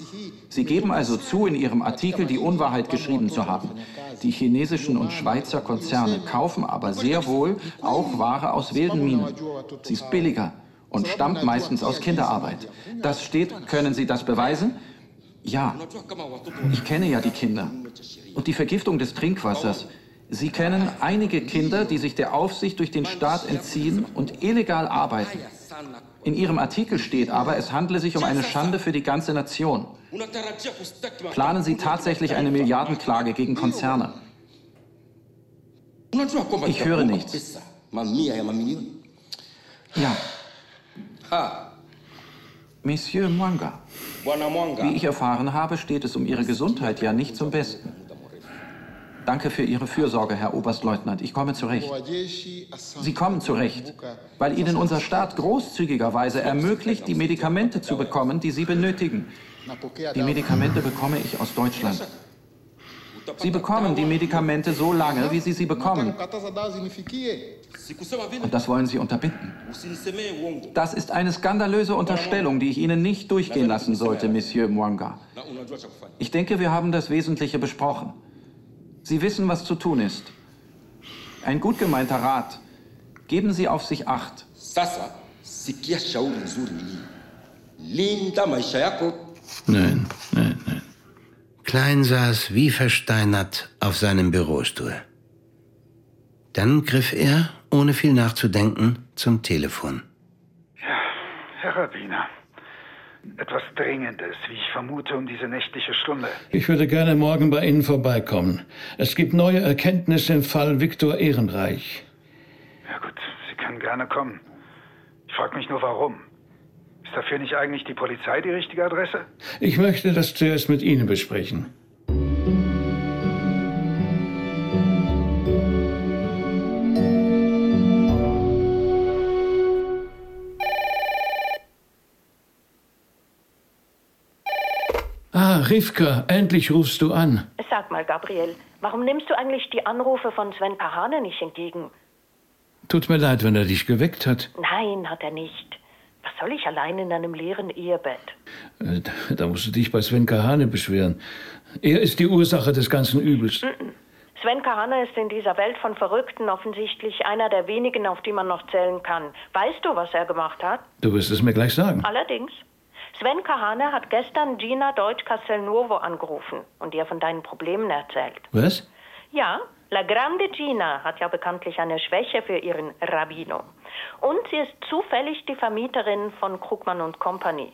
Sie geben also zu, in Ihrem Artikel die Unwahrheit geschrieben zu haben. Die chinesischen und Schweizer Konzerne kaufen aber sehr wohl auch Ware aus wilden Minen. Sie ist billiger und stammt meistens aus Kinderarbeit. Das steht, können Sie das beweisen? Ja. Ich kenne ja die Kinder. Und die Vergiftung des Trinkwassers. Sie kennen einige Kinder, die sich der Aufsicht durch den Staat entziehen und illegal arbeiten. In Ihrem Artikel steht aber, es handle sich um eine Schande für die ganze Nation. Planen Sie tatsächlich eine Milliardenklage gegen Konzerne? Ich höre nichts. Ja. Monsieur Mwanga, wie ich erfahren habe, steht es um Ihre Gesundheit ja nicht zum Besten. Danke für Ihre Fürsorge, Herr Oberstleutnant. Ich komme zurecht. Sie kommen zurecht, weil Ihnen unser Staat großzügigerweise ermöglicht, die Medikamente zu bekommen, die Sie benötigen. Die Medikamente bekomme ich aus Deutschland. Sie bekommen die Medikamente so lange, wie Sie sie bekommen. Und das wollen Sie unterbinden. Das ist eine skandalöse Unterstellung, die ich Ihnen nicht durchgehen lassen sollte, Monsieur Mwanga. Ich denke, wir haben das Wesentliche besprochen. Sie wissen, was zu tun ist. Ein gut gemeinter Rat. Geben Sie auf sich Acht. Sasa sikia shauri nzuri hii. Linda maisha yako. Nein, nein, nein. Klein saß wie versteinert auf seinem Bürostuhl. Dann griff er, ohne viel nachzudenken, zum Telefon. Ja, Herr Rabbiner. Etwas Dringendes, wie ich vermute, um diese nächtliche Stunde. Ich würde gerne morgen bei Ihnen vorbeikommen. Es gibt neue Erkenntnisse im Fall Viktor Ehrenreich. Ja gut, Sie können gerne kommen. Ich frage mich nur, warum. Ist dafür nicht eigentlich die Polizei die richtige Adresse? Ich möchte das zuerst mit Ihnen besprechen. Rivka, endlich rufst du an. Sag mal, Gabriel, warum nimmst du eigentlich die Anrufe von Sven Kahane nicht entgegen? Tut mir leid, wenn er dich geweckt hat. Nein, hat er nicht. Was soll ich allein in einem leeren Ehebett? Äh, Da musst du dich bei Sven Kahane beschweren. Er ist die Ursache des ganzen Übels. Mm-mm. Sven Kahane ist in dieser Welt von Verrückten offensichtlich einer der wenigen, auf die man noch zählen kann. Weißt du, was er gemacht hat? Du wirst es mir gleich sagen. Allerdings. Sven Kahane hat gestern Gina Deutsch Castelnuovo angerufen und ihr von deinen Problemen erzählt. Was? Ja, La Grande Gina hat ja bekanntlich eine Schwäche für ihren Rabbino. Und sie ist zufällig die Vermieterin von Krugmann und Company.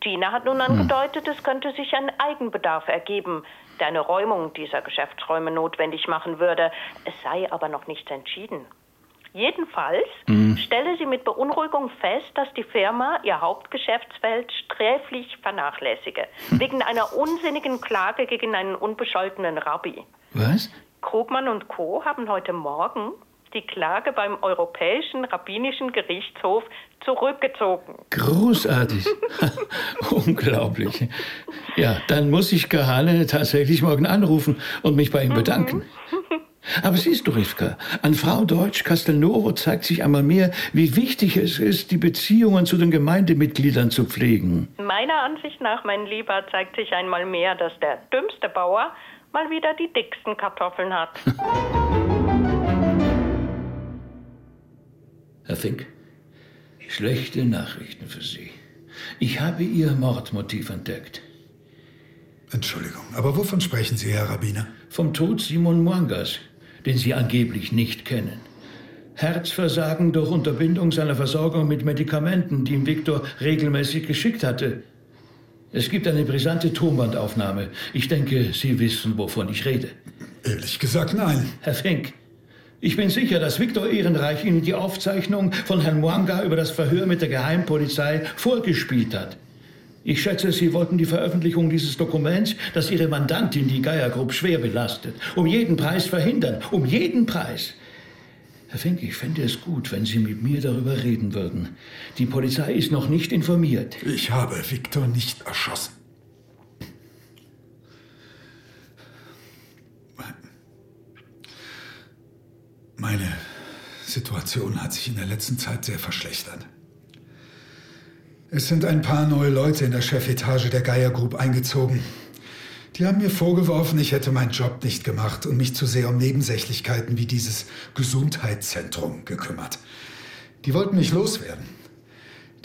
Gina hat nun angedeutet, es könnte sich ein Eigenbedarf ergeben, der eine Räumung dieser Geschäftsräume notwendig machen würde. Es sei aber noch nichts entschieden. Jedenfalls stelle sie mit Beunruhigung fest, dass die Firma ihr Hauptgeschäftsfeld sträflich vernachlässige, wegen einer unsinnigen Klage gegen einen unbescholtenen Rabbi. Was? Krugmann und Co. haben heute Morgen die Klage beim Europäischen Rabbinischen Gerichtshof zurückgezogen. Großartig. Unglaublich. Ja, dann muss ich Kahane tatsächlich morgen anrufen und mich bei ihm bedanken. Aber siehst du, Rivka, an Frau Deutsch Castelnuovo zeigt sich einmal mehr, wie wichtig es ist, die Beziehungen zu den Gemeindemitgliedern zu pflegen. Meiner Ansicht nach, mein Lieber, zeigt sich einmal mehr, dass der dümmste Bauer mal wieder die dicksten Kartoffeln hat. Herr Fink, schlechte Nachrichten für Sie. Ich habe Ihr Mordmotiv entdeckt. Entschuldigung, aber wovon sprechen Sie, Herr Rabbiner? Vom Tod Simon Mwangas, den Sie angeblich nicht kennen. Herzversagen durch Unterbindung seiner Versorgung mit Medikamenten, die ihm Viktor regelmäßig geschickt hatte. Es gibt eine brisante Tonbandaufnahme. Ich denke, Sie wissen, wovon ich rede. Ehrlich gesagt, nein. Herr Fink, ich bin sicher, dass Viktor Ehrenreich Ihnen die Aufzeichnung von Herrn Mwanga über das Verhör mit der Geheimpolizei vorgespielt hat. Ich schätze, Sie wollten die Veröffentlichung dieses Dokuments, das Ihre Mandantin, die Geier Group, schwer belastet, um jeden Preis verhindern. Um jeden Preis. Herr Fink, ich fände es gut, wenn Sie mit mir darüber reden würden. Die Polizei ist noch nicht informiert. Ich habe Viktor nicht erschossen. Meine Situation hat sich in der letzten Zeit sehr verschlechtert. Es sind ein paar neue Leute in der Chefetage der Geier Group eingezogen. Die haben mir vorgeworfen, ich hätte meinen Job nicht gemacht und mich zu sehr um Nebensächlichkeiten wie dieses Gesundheitszentrum gekümmert. Die wollten mich loswerden.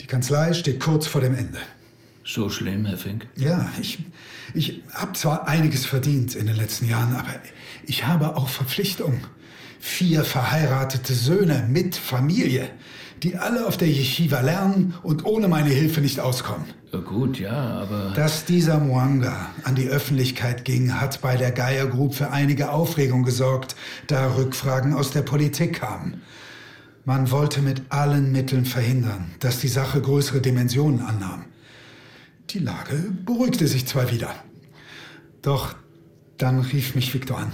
Die Kanzlei steht kurz vor dem Ende. So schlimm, Herr Fink? Ja, ich, ich habe zwar einiges verdient in den letzten Jahren, aber ich habe auch Verpflichtungen. Vier verheiratete Söhne mit Familie, die alle auf der Yeshiva lernen und ohne meine Hilfe nicht auskommen. Gut, ja, aber. Dass dieser Mwanga an die Öffentlichkeit ging, hat bei der Geier Group für einige Aufregung gesorgt, da Rückfragen aus der Politik kamen. Man wollte mit allen Mitteln verhindern, dass die Sache größere Dimensionen annahm. Die Lage beruhigte sich zwar wieder. Doch dann rief mich Victor an.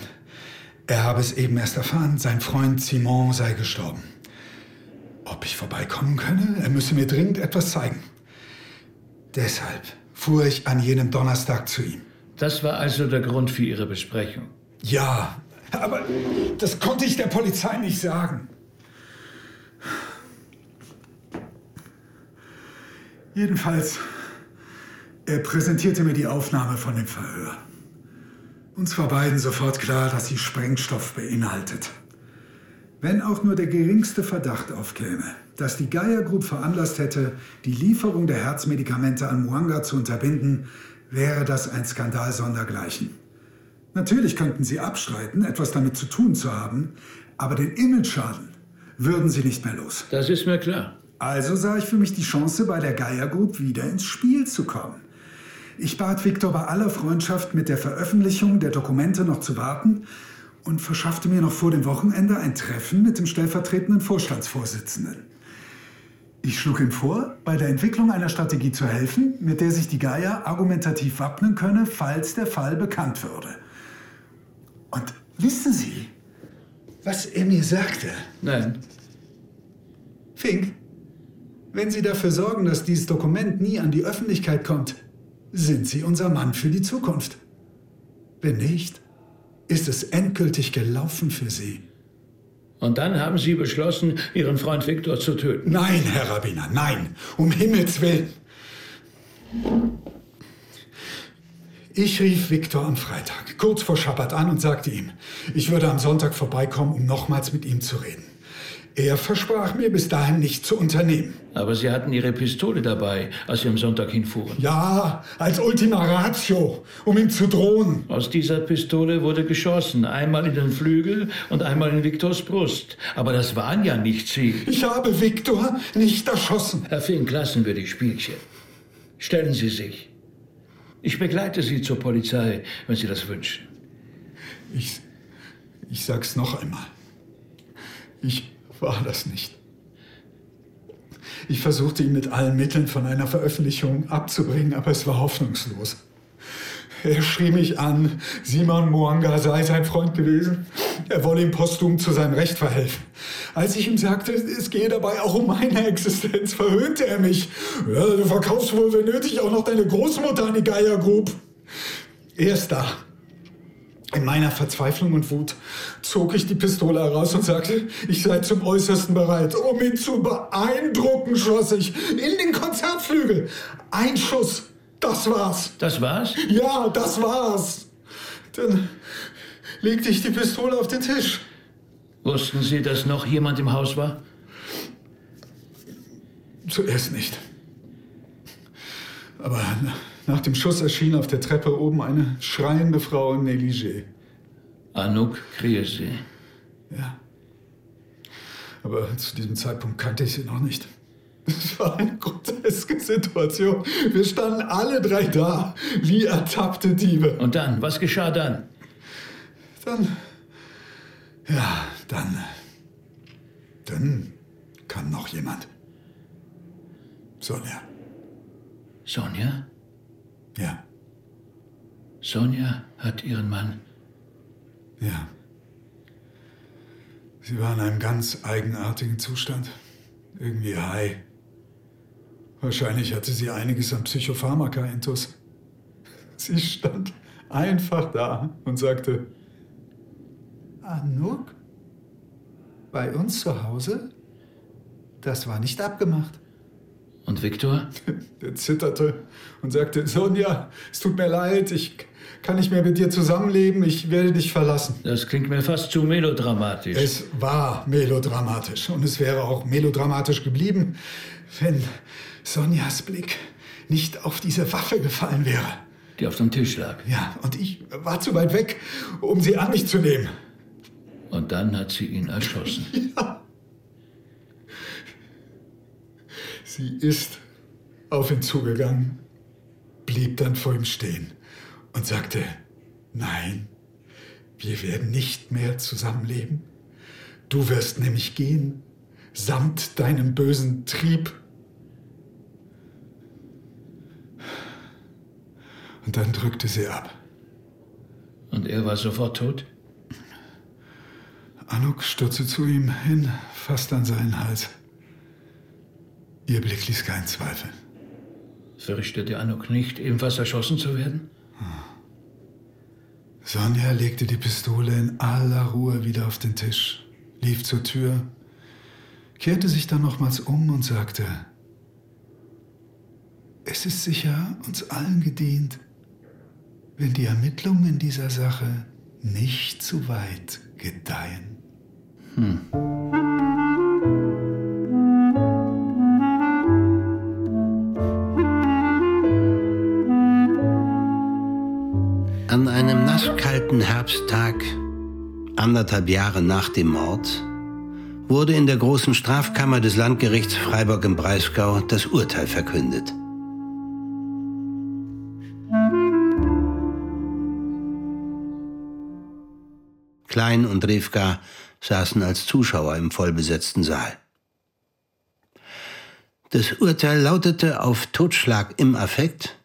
Er habe es eben erst erfahren, sein Freund Simon sei gestorben. Ob ich vorbeikommen könne? Er müsse mir dringend etwas zeigen. Deshalb fuhr ich an jenem Donnerstag zu ihm. Das war also der Grund für Ihre Besprechung. Ja, aber das konnte ich der Polizei nicht sagen. Jedenfalls, er präsentierte mir die Aufnahme von dem Verhör. Uns war beiden sofort klar, dass sie Sprengstoff beinhaltet. Wenn auch nur der geringste Verdacht aufkäme, dass die Geier Group veranlasst hätte, die Lieferung der Herzmedikamente an Muanga zu unterbinden, wäre das ein Skandal sondergleichen. Natürlich könnten sie abstreiten, etwas damit zu tun zu haben, aber den Image-Schaden würden sie nicht mehr los. Das ist mir klar. Also sah ich für mich die Chance, bei der Geier Group wieder ins Spiel zu kommen. Ich bat Viktor bei aller Freundschaft mit der Veröffentlichung der Dokumente noch zu warten und verschaffte mir noch vor dem Wochenende ein Treffen mit dem stellvertretenden Vorstandsvorsitzenden. Ich schlug ihm vor, bei der Entwicklung einer Strategie zu helfen, mit der sich die Geier argumentativ wappnen könne, falls der Fall bekannt würde. Und wissen Sie, was er mir sagte? Nein. Fink, wenn Sie dafür sorgen, dass dieses Dokument nie an die Öffentlichkeit kommt, sind Sie unser Mann für die Zukunft. Wenn nicht, ist es endgültig gelaufen für Sie. Und dann haben Sie beschlossen, Ihren Freund Viktor zu töten. Nein, Herr Rabbiner, nein, um Himmels willen. Ich rief Viktor am Freitag, kurz vor Schabbat an und sagte ihm, ich würde am Sonntag vorbeikommen, um nochmals mit ihm zu reden. Er versprach mir bis dahin nichts zu unternehmen. Aber Sie hatten Ihre Pistole dabei, als Sie am Sonntag hinfuhren. Ja, als Ultima Ratio, um ihm zu drohen. Aus dieser Pistole wurde geschossen, einmal in den Flügel und einmal in Viktors Brust. Aber das waren ja nicht Sie. Ich habe Viktor nicht erschossen. Herr Fink, lassen wir die Spielchen. Stellen Sie sich. Ich begleite Sie zur Polizei, wenn Sie das wünschen. Ich, ich sag's noch einmal. Ich war das nicht. Ich versuchte ihn mit allen Mitteln von einer Veröffentlichung abzubringen, aber es war hoffnungslos. Er schrie mich an, Simon Mwanga sei sein Freund gewesen. Er wolle ihm posthum zu seinem Recht verhelfen. Als ich ihm sagte, es gehe dabei auch um meine Existenz, verhöhnte er mich. Ja, du verkaufst wohl, wenn nötig, auch noch deine Großmutter an die Geiergrub. Erst da, in meiner Verzweiflung und Wut, zog ich die Pistole heraus und sagte, ich sei zum Äußersten bereit. Um ihn zu beeindrucken, schoss ich in den Konzertflügel. Ein Schuss, das war's. Das war's? Ja, das war's. Dann legte ich die Pistole auf den Tisch. Wussten Sie, dass noch jemand im Haus war? Zuerst nicht. Aber nach dem Schuss erschien auf der Treppe oben eine schreiende Frau im Negligé. Anouk Kriesi. Ja. Aber zu diesem Zeitpunkt kannte ich sie noch nicht. Es war eine groteske Situation. Wir standen alle drei da, wie ertappte Diebe. Und dann, was geschah dann? Dann, ja, dann, dann kam noch jemand. Sonja. Sonja? Ja. Sonja hat ihren Mann. Ja. Sie war in einem ganz eigenartigen Zustand. Irgendwie high. Wahrscheinlich hatte sie einiges an Psychopharmaka-Intus. Sie stand einfach da und sagte, Anouk? Bei uns zu Hause? Das war nicht abgemacht. Und Viktor? Der zitterte und sagte, Sonja, es tut mir leid, ich kann nicht mehr mit dir zusammenleben, ich werde dich verlassen. Das klingt mir fast zu melodramatisch. Es war melodramatisch und es wäre auch melodramatisch geblieben, wenn Sonjas Blick nicht auf diese Waffe gefallen wäre. Die auf dem Tisch lag. Ja, und ich war zu weit weg, um sie an mich zu nehmen. Und dann hat sie ihn erschossen. Ja. Sie ist auf ihn zugegangen, blieb dann vor ihm stehen und sagte, nein, wir werden nicht mehr zusammenleben. Du wirst nämlich gehen, samt deinem bösen Trieb. Und dann drückte sie ab. Und er war sofort tot? Anouk stürzte zu ihm hin, fast an seinen Hals. Ihr Blick ließ keinen Zweifel. Fürchtete Anouk nicht, ebenfalls erschossen zu werden? Sonja legte die Pistole in aller Ruhe wieder auf den Tisch, lief zur Tür, kehrte sich dann nochmals um und sagte, es ist sicher uns allen gedient, wenn die Ermittlungen in dieser Sache nicht zu weit gedeihen. Hm. Nasskalten Herbsttag, anderthalb Jahre nach dem Mord, wurde in der großen Strafkammer des Landgerichts Freiburg im Breisgau das Urteil verkündet. Klein und Rivka saßen als Zuschauer im vollbesetzten Saal. Das Urteil lautete auf Totschlag im Affekt,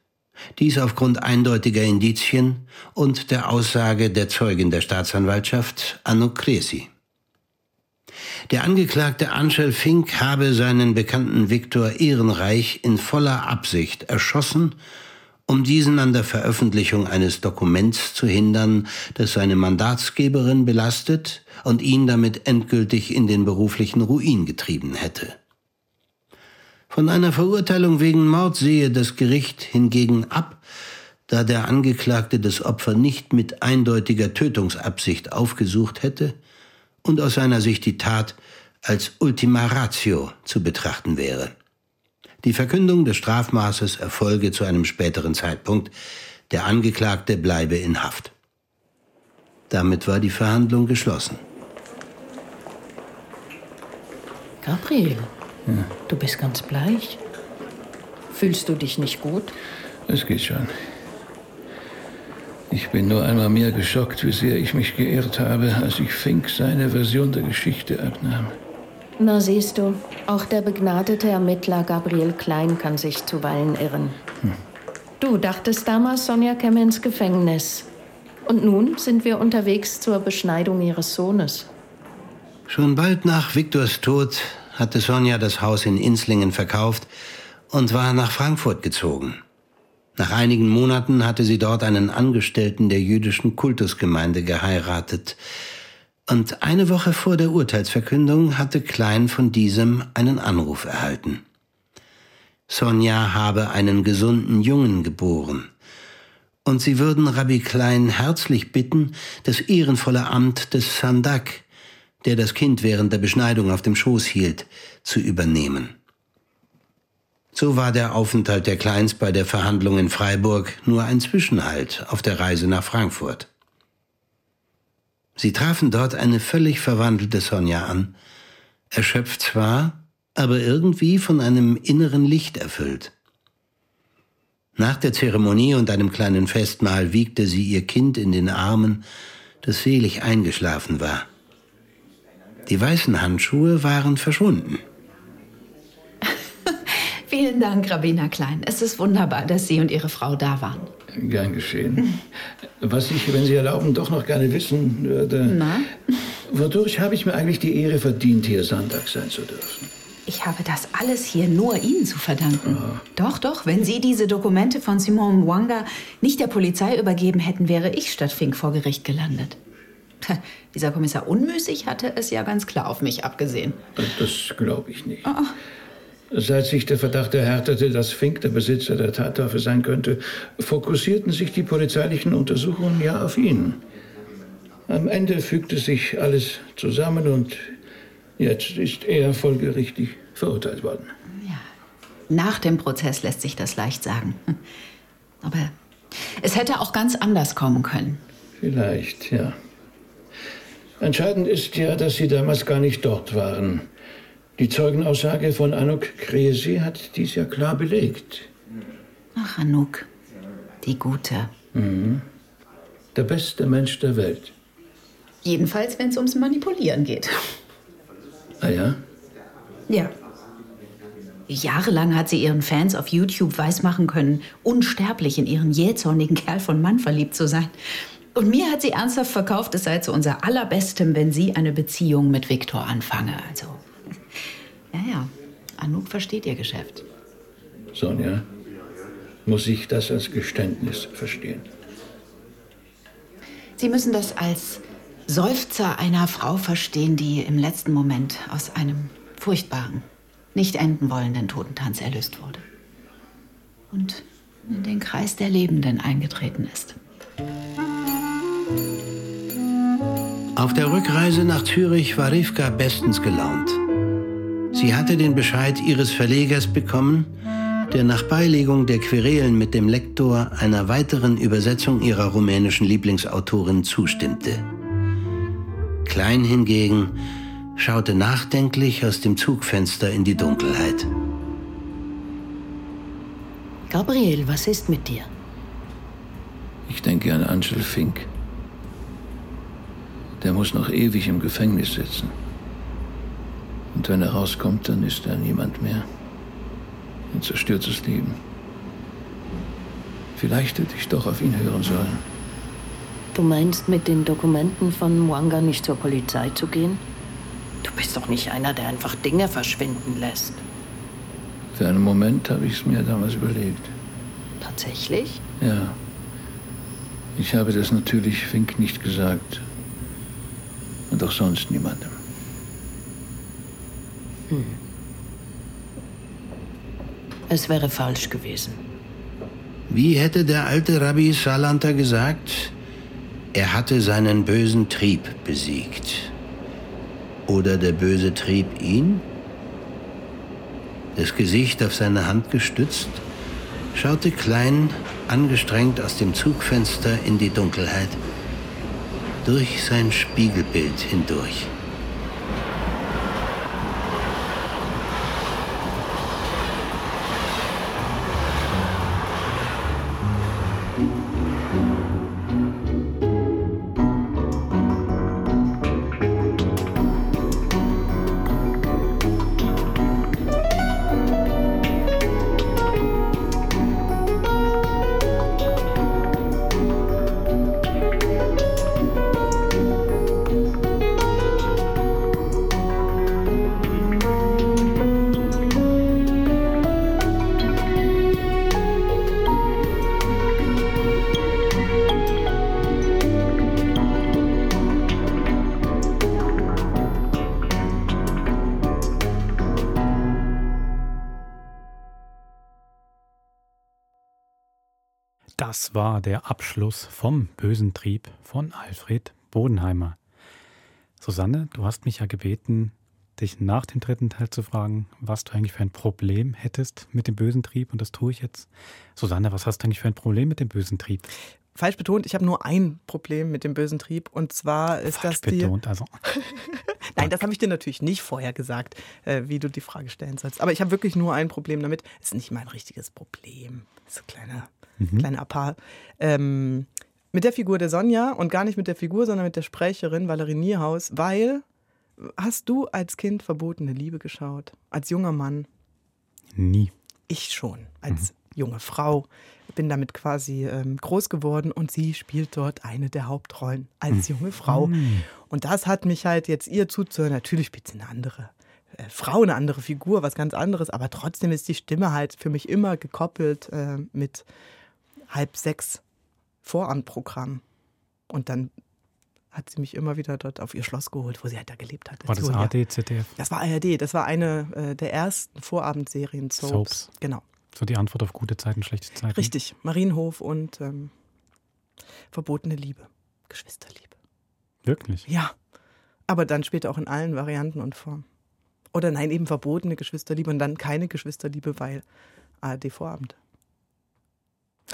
dies aufgrund eindeutiger Indizien und der Aussage der Zeugin der Staatsanwaltschaft, Anno Cresi. Der Angeklagte Angel Fink habe seinen Bekannten Viktor Ehrenreich in voller Absicht erschossen um diesen an der Veröffentlichung eines Dokuments zu hindern, das seine Mandatsgeberin belastet und ihn damit endgültig in den beruflichen Ruin getrieben hätte. Von einer Verurteilung wegen Mord sehe das Gericht hingegen ab, da der Angeklagte das Opfer nicht mit eindeutiger Tötungsabsicht aufgesucht hätte und aus seiner Sicht die Tat als Ultima Ratio zu betrachten wäre. Die Verkündung des Strafmaßes erfolge zu einem späteren Zeitpunkt, der Angeklagte bleibe in Haft. Damit war die Verhandlung geschlossen. Gabriel, ja. du bist ganz bleich. Fühlst du dich nicht gut? Es geht schon. Ich bin nur einmal mehr geschockt, wie sehr ich mich geirrt habe, als ich Fink seine Version der Geschichte abnahm. Na siehst du, auch der begnadete Ermittler Gabriel Klein kann sich zuweilen irren. Hm. Du dachtest damals, Sonja käme ins Gefängnis. Und nun sind wir unterwegs zur Beschneidung ihres Sohnes. Schon bald nach Viktors Tod hatte Sonja das Haus in Inslingen verkauft und war nach Frankfurt gezogen. Nach einigen Monaten hatte sie dort einen Angestellten der jüdischen Kultusgemeinde geheiratet. Und eine Woche vor der Urteilsverkündung hatte Klein von diesem einen Anruf erhalten. Sonja habe einen gesunden Jungen geboren. Und sie würden Rabbi Klein herzlich bitten, das ehrenvolle Amt des Sandak, der das Kind während der Beschneidung auf dem Schoß hielt, zu übernehmen. So war der Aufenthalt der Kleins bei der Verhandlung in Freiburg nur ein Zwischenhalt auf der Reise nach Frankfurt. Sie trafen dort eine völlig verwandelte Sonja an, erschöpft zwar, aber irgendwie von einem inneren Licht erfüllt. Nach der Zeremonie und einem kleinen Festmahl wiegte sie ihr Kind in den Armen, das selig eingeschlafen war. Die weißen Handschuhe waren verschwunden. Vielen Dank, Rabbiner Klein. Es ist wunderbar, dass Sie und Ihre Frau da waren. Gern geschehen. Was ich, wenn Sie erlauben, doch noch gerne wissen würde. Na? Wodurch habe ich mir eigentlich die Ehre verdient, hier Sonntag sein zu dürfen? Ich habe das alles hier nur Ihnen zu verdanken. Oh. Doch, doch, wenn Sie diese Dokumente von Simon Mwanga nicht der Polizei übergeben hätten, wäre ich statt Fink vor Gericht gelandet. Dieser Kommissar Unmüßig hatte es ja ganz klar auf mich abgesehen. Das glaube ich nicht. Oh. Seit sich der Verdacht erhärtete, dass Fink der Besitzer der Tatwaffe sein könnte, fokussierten sich die polizeilichen Untersuchungen ja auf ihn. Am Ende fügte sich alles zusammen und jetzt ist er folgerichtig verurteilt worden. Ja. Nach dem Prozess lässt sich das leicht sagen. Aber es hätte auch ganz anders kommen können. Vielleicht, ja. Entscheidend ist ja, dass Sie damals gar nicht dort waren. Die Zeugenaussage von Anouk Kresi hat dies ja klar belegt. Ach, Anouk, die Gute. Mhm. Der beste Mensch der Welt. Jedenfalls, wenn es ums Manipulieren geht. Ah ja? Ja. Jahrelang hat sie ihren Fans auf YouTube weismachen können, unsterblich in ihren jähzornigen Kerl von Mann verliebt zu sein. Und mir hat sie ernsthaft verkauft, es sei zu unser allerbestem, wenn sie eine Beziehung mit Viktor anfange. Also ja, ja. Anouk versteht ihr Geschäft. Sonja, muss ich das als Geständnis verstehen? Sie müssen das als Seufzer einer Frau verstehen, die im letzten Moment aus einem furchtbaren, nicht enden wollenden Totentanz erlöst wurde. Und in den Kreis der Lebenden eingetreten ist. Auf der Rückreise nach Zürich war Rivka bestens gelaunt. Sie hatte den Bescheid ihres Verlegers bekommen, der nach Beilegung der Querelen mit dem Lektor einer weiteren Übersetzung ihrer rumänischen Lieblingsautorin zustimmte. Klein hingegen schaute nachdenklich aus dem Zugfenster in die Dunkelheit. Gabriel, was ist mit dir? Ich denke an Angel Fink. Der muss noch ewig im Gefängnis sitzen. Und wenn er rauskommt, dann ist er niemand mehr. Ein zerstörtes Leben. Vielleicht hätte ich doch auf ihn hören sollen. Du meinst, mit den Dokumenten von Mwanga nicht zur Polizei zu gehen? Du bist doch nicht einer, der einfach Dinge verschwinden lässt. Für einen Moment habe ich es mir damals überlegt. Tatsächlich? Ja. Ich habe das natürlich Fink nicht gesagt. Und auch sonst niemandem. Hm. Es wäre falsch gewesen. Wie hätte der alte Rabbi Salanter gesagt? Er hatte seinen bösen Trieb besiegt. Oder der böse Trieb ihn? Das Gesicht auf seine Hand gestützt, schaute Klein angestrengt aus dem Zugfenster in die Dunkelheit, durch sein Spiegelbild hindurch. Das war der Abschluss vom bösen Trieb von Alfred Bodenheimer. Susanne, du hast mich ja gebeten, dich nach dem dritten Teil zu fragen, was du eigentlich für ein Problem hättest mit dem bösen Trieb und das tue ich jetzt. Susanne, was hast du eigentlich für ein Problem mit dem bösen Trieb? Falsch betont, ich habe nur ein Problem mit dem bösen Trieb und zwar ist Falsch das die. betont, also. Nein, das habe ich dir natürlich nicht vorher gesagt, äh, wie du die Frage stellen sollst. Aber ich habe wirklich nur ein Problem damit. Ist nicht mein richtiges Problem. Das ist ein kleiner, Mhm. kleiner Appar. Ähm, mit der Figur der Sonja und gar nicht mit der Figur, sondern mit der Sprecherin Valerie Nierhaus, weil hast du als Kind verbotene Liebe geschaut? Als junger Mann? Nie. Ich schon. Als junge Frau bin damit quasi ähm, groß geworden und sie spielt dort eine der Hauptrollen als junge Frau. Mhm. Und das hat mich halt jetzt ihr zuzuhören. Natürlich spielt sie eine andere äh, Frau, eine andere Figur, was ganz anderes, aber trotzdem ist die Stimme halt für mich immer gekoppelt äh, mit halb sechs Vorabendprogramm. Und dann hat sie mich immer wieder dort auf ihr Schloss geholt, wo sie halt da gelebt hat. War das. AD, ZDF? Das war ARD, das war eine äh, der ersten Vorabendserien Soaps. Soaps. Genau. So die Antwort auf gute Zeiten, schlechte Zeiten. Richtig, Marienhof und ähm, verbotene Liebe, Geschwisterliebe. Wirklich? Ja, aber dann später auch in allen Varianten und Formen. Oder nein, eben verbotene Geschwisterliebe und dann keine Geschwisterliebe, weil ARD-Vorabend.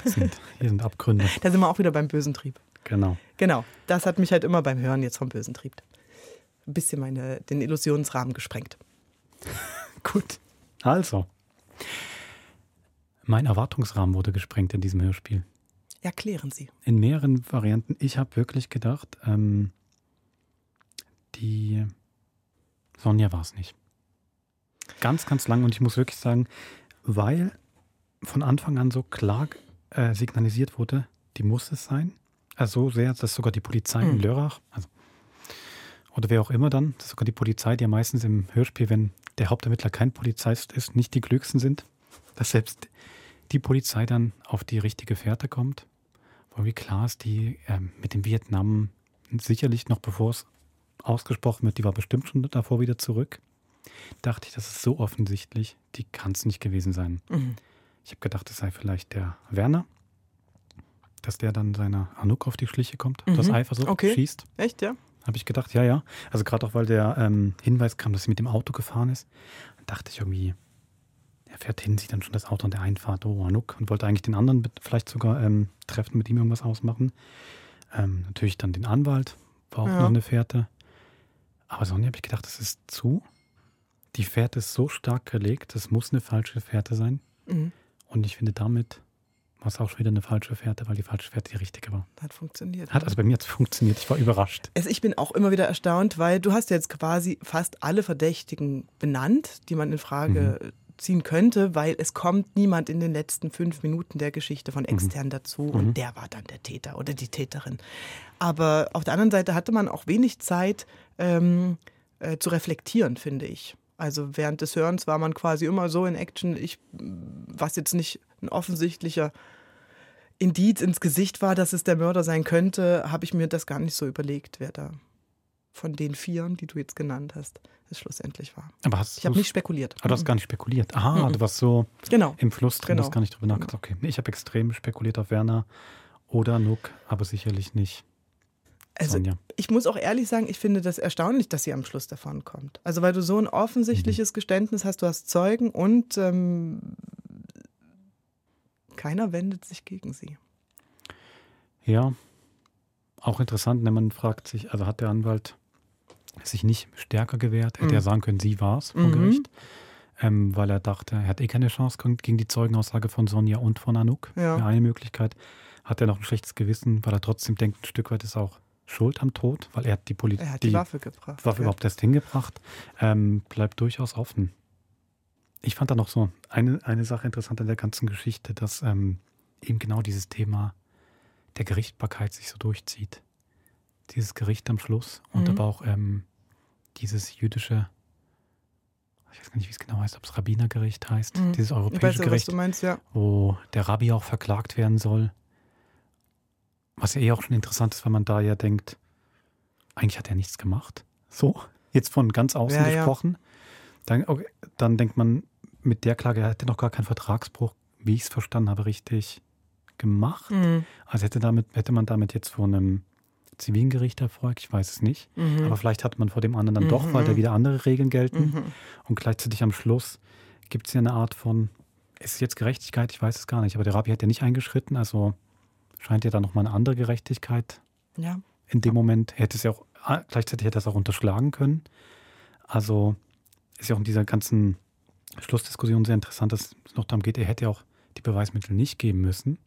Das sind, hier sind Abgründe. Da sind wir auch wieder beim bösen Trieb. Genau. Genau, das hat mich halt immer beim Hören jetzt vom bösen Trieb ein bisschen meine, den Illusionsrahmen gesprengt. Gut. Also. Mein Erwartungsrahmen wurde gesprengt in diesem Hörspiel. Erklären Sie. In mehreren Varianten. Ich habe wirklich gedacht, ähm, die Sonja war es nicht. Ganz, ganz lang. Und ich muss wirklich sagen, weil von Anfang an so klar äh, signalisiert wurde, die muss es sein. Also so sehr, dass sogar die Polizei in Mhm. Lörrach, also, oder wer auch immer dann, dass sogar die Polizei, die ja meistens im Hörspiel, wenn der Hauptermittler kein Polizist ist, nicht die klügsten sind, dass selbst die Polizei dann auf die richtige Fährte kommt. Wo wie klar ist, die ähm, mit dem Vietnam sicherlich noch bevor es ausgesprochen wird, die war bestimmt schon davor wieder zurück. Dachte ich, das ist so offensichtlich, die kann es nicht gewesen sein. Mhm. Ich habe gedacht, es sei vielleicht der Werner, dass der dann seiner Anouk auf die Schliche kommt, Mhm. das Eifersucht Okay. schießt. Echt, ja? Habe ich gedacht, ja, ja. Also gerade auch, weil der ähm, Hinweis kam, dass sie mit dem Auto gefahren ist, dachte ich irgendwie, er fährt hin, sieht dann schon das Auto an der Einfahrt, oh, Anouk, und wollte eigentlich den anderen mit- vielleicht sogar ähm, treffen, mit ihm irgendwas ausmachen. Ähm, natürlich dann den Anwalt, war auch Ja. noch eine Fährte. Aber Sonja habe ich gedacht, das ist zu. Die Fährte ist so stark gelegt, das muss eine falsche Fährte sein. Mhm. Und ich finde, damit war es auch schon wieder eine falsche Fährte, weil die falsche Fährte die richtige war. Hat funktioniert. Hat also bei mir jetzt funktioniert. Ich war überrascht. Also ich bin auch immer wieder erstaunt, weil du hast ja jetzt quasi fast alle Verdächtigen benannt, die man in Frage Mhm. Ziehen könnte, weil es kommt niemand in den letzten fünf Minuten der Geschichte von Mhm. extern dazu Mhm. und der war dann der Täter oder die Täterin. Aber auf der anderen Seite hatte man auch wenig Zeit ähm, äh, zu reflektieren, finde ich. Also während des Hörens war man quasi immer so in Action, ich, was jetzt nicht ein offensichtlicher Indiz ins Gesicht war, dass es der Mörder sein könnte, habe ich mir das gar nicht so überlegt, wer da von den Vieren, die du jetzt genannt hast, es schlussendlich war. Aber hast ich habe nicht spekuliert. Ah, du hast gar nicht spekuliert. Ah, Mhm. du warst so Genau. im Fluss drin, Genau. hast gar nicht drüber nachgedacht. Okay, nee, ich habe extrem spekuliert auf Werner oder Nook, aber sicherlich nicht Also, Sonja. ich muss auch ehrlich sagen, ich finde das erstaunlich, dass sie am Schluss davon kommt. Also, weil du so ein offensichtliches Geständnis hast, du hast Zeugen und ähm, keiner wendet sich gegen sie. Ja, auch interessant, wenn man fragt sich, also hat der Anwalt sich nicht stärker gewehrt, hätte Mhm. er sagen können, sie war es vor Mhm. Gericht, ähm, weil er dachte, er hat eh keine Chance gegen die Zeugenaussage von Sonja und von Anouk. Ja. Eine Möglichkeit. Hat er noch ein schlechtes Gewissen, weil er trotzdem denkt, ein Stück weit ist auch schuld am Tod, weil er hat die Polizei. Er hat die Waffe gebracht, Waffe ja. überhaupt erst hingebracht. Ähm, bleibt durchaus offen. Ich fand da noch so eine, eine Sache interessant an der ganzen Geschichte, dass ähm, eben genau dieses Thema der Gerichtbarkeit sich so durchzieht. Dieses Gericht am Schluss und Mhm. aber auch ähm, dieses jüdische, ich weiß gar nicht, wie es genau heißt, ob es Rabbinergericht heißt, Mhm. dieses europäische weiß ja, Gericht, meinst, ja. wo der Rabbi auch verklagt werden soll. Was ja eh auch schon interessant ist, weil man da ja denkt, eigentlich hat er nichts gemacht. So, jetzt von ganz außen Ja, ja. gesprochen. Dann, okay, dann denkt man, mit der Klage, er hätte noch gar keinen Vertragsbruch, wie ich es verstanden habe, richtig gemacht. Mhm. Also hätte, damit, hätte man damit jetzt vor einem zivilen Gericht Erfolg, ich weiß es nicht. Mhm. Aber vielleicht hat man vor dem anderen dann doch, Mhm. weil da wieder andere Regeln gelten. Mhm. Und gleichzeitig am Schluss gibt es ja eine Art von, ist es jetzt Gerechtigkeit? Ich weiß es gar nicht. Aber der Rabbi hat ja nicht eingeschritten, also scheint ja da nochmal eine andere Gerechtigkeit Ja. in dem Moment. Er hätte es ja auch, ah, gleichzeitig hätte er es auch unterschlagen können. Also ist ja auch in dieser ganzen Schlussdiskussion sehr interessant, dass es noch darum geht, er hätte ja auch die Beweismittel nicht geben müssen.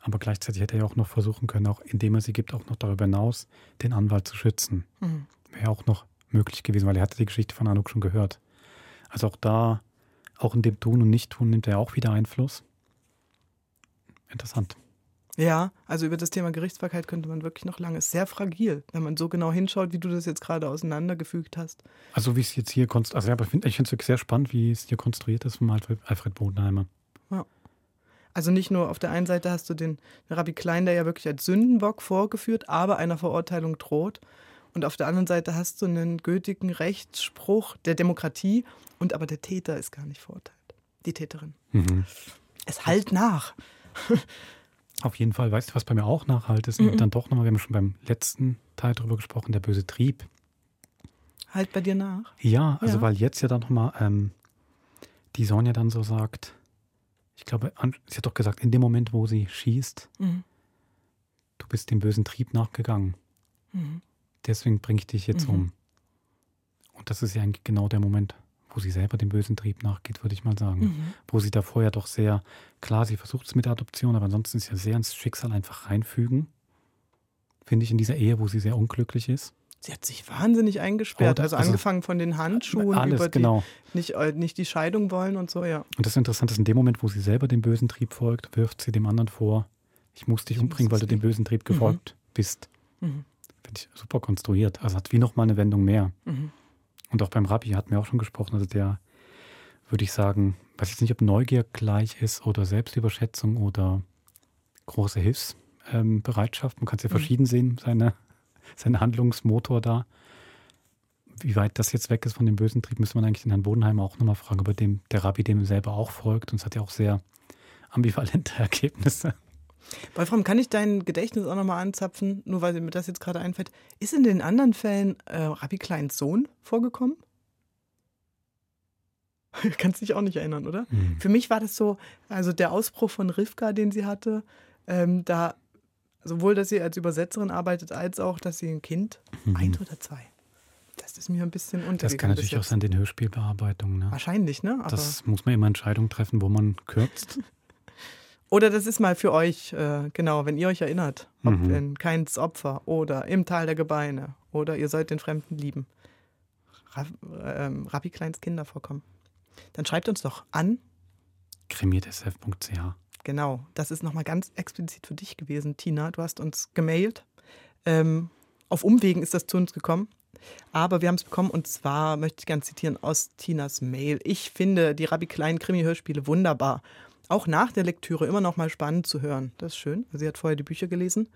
Aber gleichzeitig hätte er ja auch noch versuchen können, auch indem er sie gibt, auch noch darüber hinaus den Anwalt zu schützen. Mhm. Wäre auch noch möglich gewesen, weil er hatte die Geschichte von Anouk schon gehört. Also auch da, auch in dem Tun und Nicht-Tun nimmt er auch wieder Einfluss. Interessant. Ja, also über das Thema Gerichtsbarkeit könnte man wirklich noch lange. Ist sehr fragil, wenn man so genau hinschaut, wie du das jetzt gerade auseinandergefügt hast. Also wie es jetzt hier konstruiert, also ich finde es wirklich sehr spannend, wie es hier konstruiert ist von Alfred, Alfred Bodenheimer. Ja. Also nicht nur auf der einen Seite hast du den Rabbi Klein, der ja wirklich als Sündenbock vorgeführt, aber einer Verurteilung droht. Und auf der anderen Seite hast du einen gültigen Rechtsspruch der Demokratie und aber der Täter ist gar nicht verurteilt. Die Täterin. Mhm. Es halt nach. Auf jeden Fall, weißt du, was bei mir auch nachhalt ist? Mhm. Und dann doch nochmal, wir haben schon beim letzten Teil drüber gesprochen, der böse Trieb. Halt bei dir nach. Ja, also Ja. weil jetzt ja dann nochmal ähm, die Sonja dann so sagt, ich glaube, sie hat doch gesagt, in dem Moment, wo sie schießt, Mhm. du bist dem bösen Trieb nachgegangen. Mhm. Deswegen bringe ich dich jetzt Mhm. um. Und das ist ja eigentlich genau der Moment, wo sie selber dem bösen Trieb nachgeht, würde ich mal sagen. Mhm. Wo sie davor ja doch sehr, klar, sie versucht es mit der Adoption, aber ansonsten ist ja sehr ins Schicksal einfach reinfügen. Finde ich in dieser Ehe, wo sie sehr unglücklich ist. Sie hat sich wahnsinnig eingesperrt. Oh, also, also- angefangen von den Handschuhen Alles, über die genau. nicht, äh, nicht die Scheidung wollen und so, ja. Und das Interessante ist, in dem Moment, wo sie selber dem bösen Trieb folgt, wirft sie dem anderen vor, ich muss dich umbringen, weil du dem bösen Trieb Mhm. gefolgt bist. Mhm. Finde ich super konstruiert. Also hat wie nochmal eine Wendung mehr. Mhm. Und auch beim Rabbi hatten wir auch schon gesprochen, also der, würde ich sagen, weiß jetzt nicht, ob Neugier gleich ist oder Selbstüberschätzung oder große Hilfsbereitschaft. Man kann es ja Mhm. verschieden sehen, seine, sein Handlungsmotor da. Wie weit das jetzt weg ist von dem bösen Trieb, müsste man eigentlich den Herrn Bodenheimer auch nochmal fragen, über dem der Rabbi dem selber auch folgt. Und es hat ja auch sehr ambivalente Ergebnisse. Wolfram, kann ich dein Gedächtnis auch nochmal anzapfen, nur weil mir das jetzt gerade einfällt? Ist in den anderen Fällen äh, Rabbi Kleins Sohn vorgekommen? Kannst dich auch nicht erinnern, oder? Hm. Für mich war das so, also der Ausbruch von Rivka, den sie hatte, ähm, da sowohl, dass sie als Übersetzerin arbeitet, als auch, dass sie ein Kind, eins oder zwei. Das ist mir ein bisschen untergegangen. Mhm. Das kann natürlich auch sein, den Hörspielbearbeitungen. Ne? Wahrscheinlich, ne? Aber Das muss man immer Entscheidungen treffen, wo man kürzt. Oder das ist mal für euch, äh, genau, wenn ihr euch erinnert, ob Mhm. in Keins Opfer oder im Tal der Gebeine oder ihr sollt den Fremden lieben, Ra ähm, Rabbi Kleins Kinder vorkommen. Dann schreibt uns doch an. krimiert.sf.ch. Genau, das ist nochmal ganz explizit für dich gewesen, Tina. Du hast uns gemailt. Ähm, auf Umwegen ist das zu uns gekommen. Aber wir haben es bekommen und zwar möchte ich gerne zitieren aus Tinas Mail. Ich finde die Rabbi Klein Krimi-Hörspiele wunderbar. auch nach der Lektüre immer noch mal spannend zu hören. Das ist schön. Sie hat vorher die Bücher gelesen.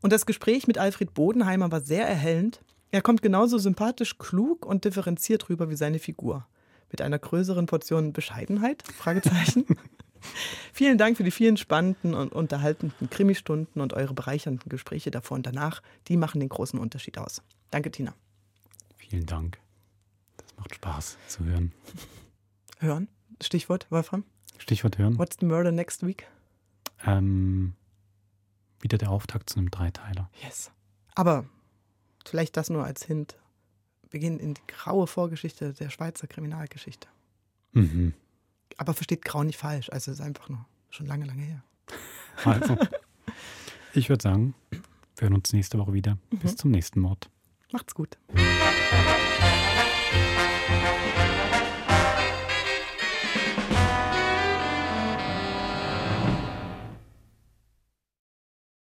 Und das Gespräch mit Alfred Bodenheimer war sehr erhellend. Er kommt genauso sympathisch, klug und differenziert rüber wie seine Figur. Mit einer größeren Portion Bescheidenheit? Fragezeichen. Vielen Dank für die vielen spannenden und unterhaltenden Krimistunden und eure bereichernden Gespräche davor und danach. Die machen den großen Unterschied aus. Danke, Tina. Vielen Dank. Das macht Spaß zu hören. Hören? Stichwort, Wolfram? Stichwort hören. What's the murder next week? Ähm, wieder der Auftakt zu einem Dreiteiler. Yes. Aber vielleicht das nur als Hint. Wir gehen in die graue Vorgeschichte der Schweizer Kriminalgeschichte. Mhm. Aber versteht grau nicht falsch. Also es ist einfach nur schon lange, lange her. Also, ich würde sagen, wir hören uns nächste Woche wieder. Bis Mhm. zum nächsten Mord. Macht's gut.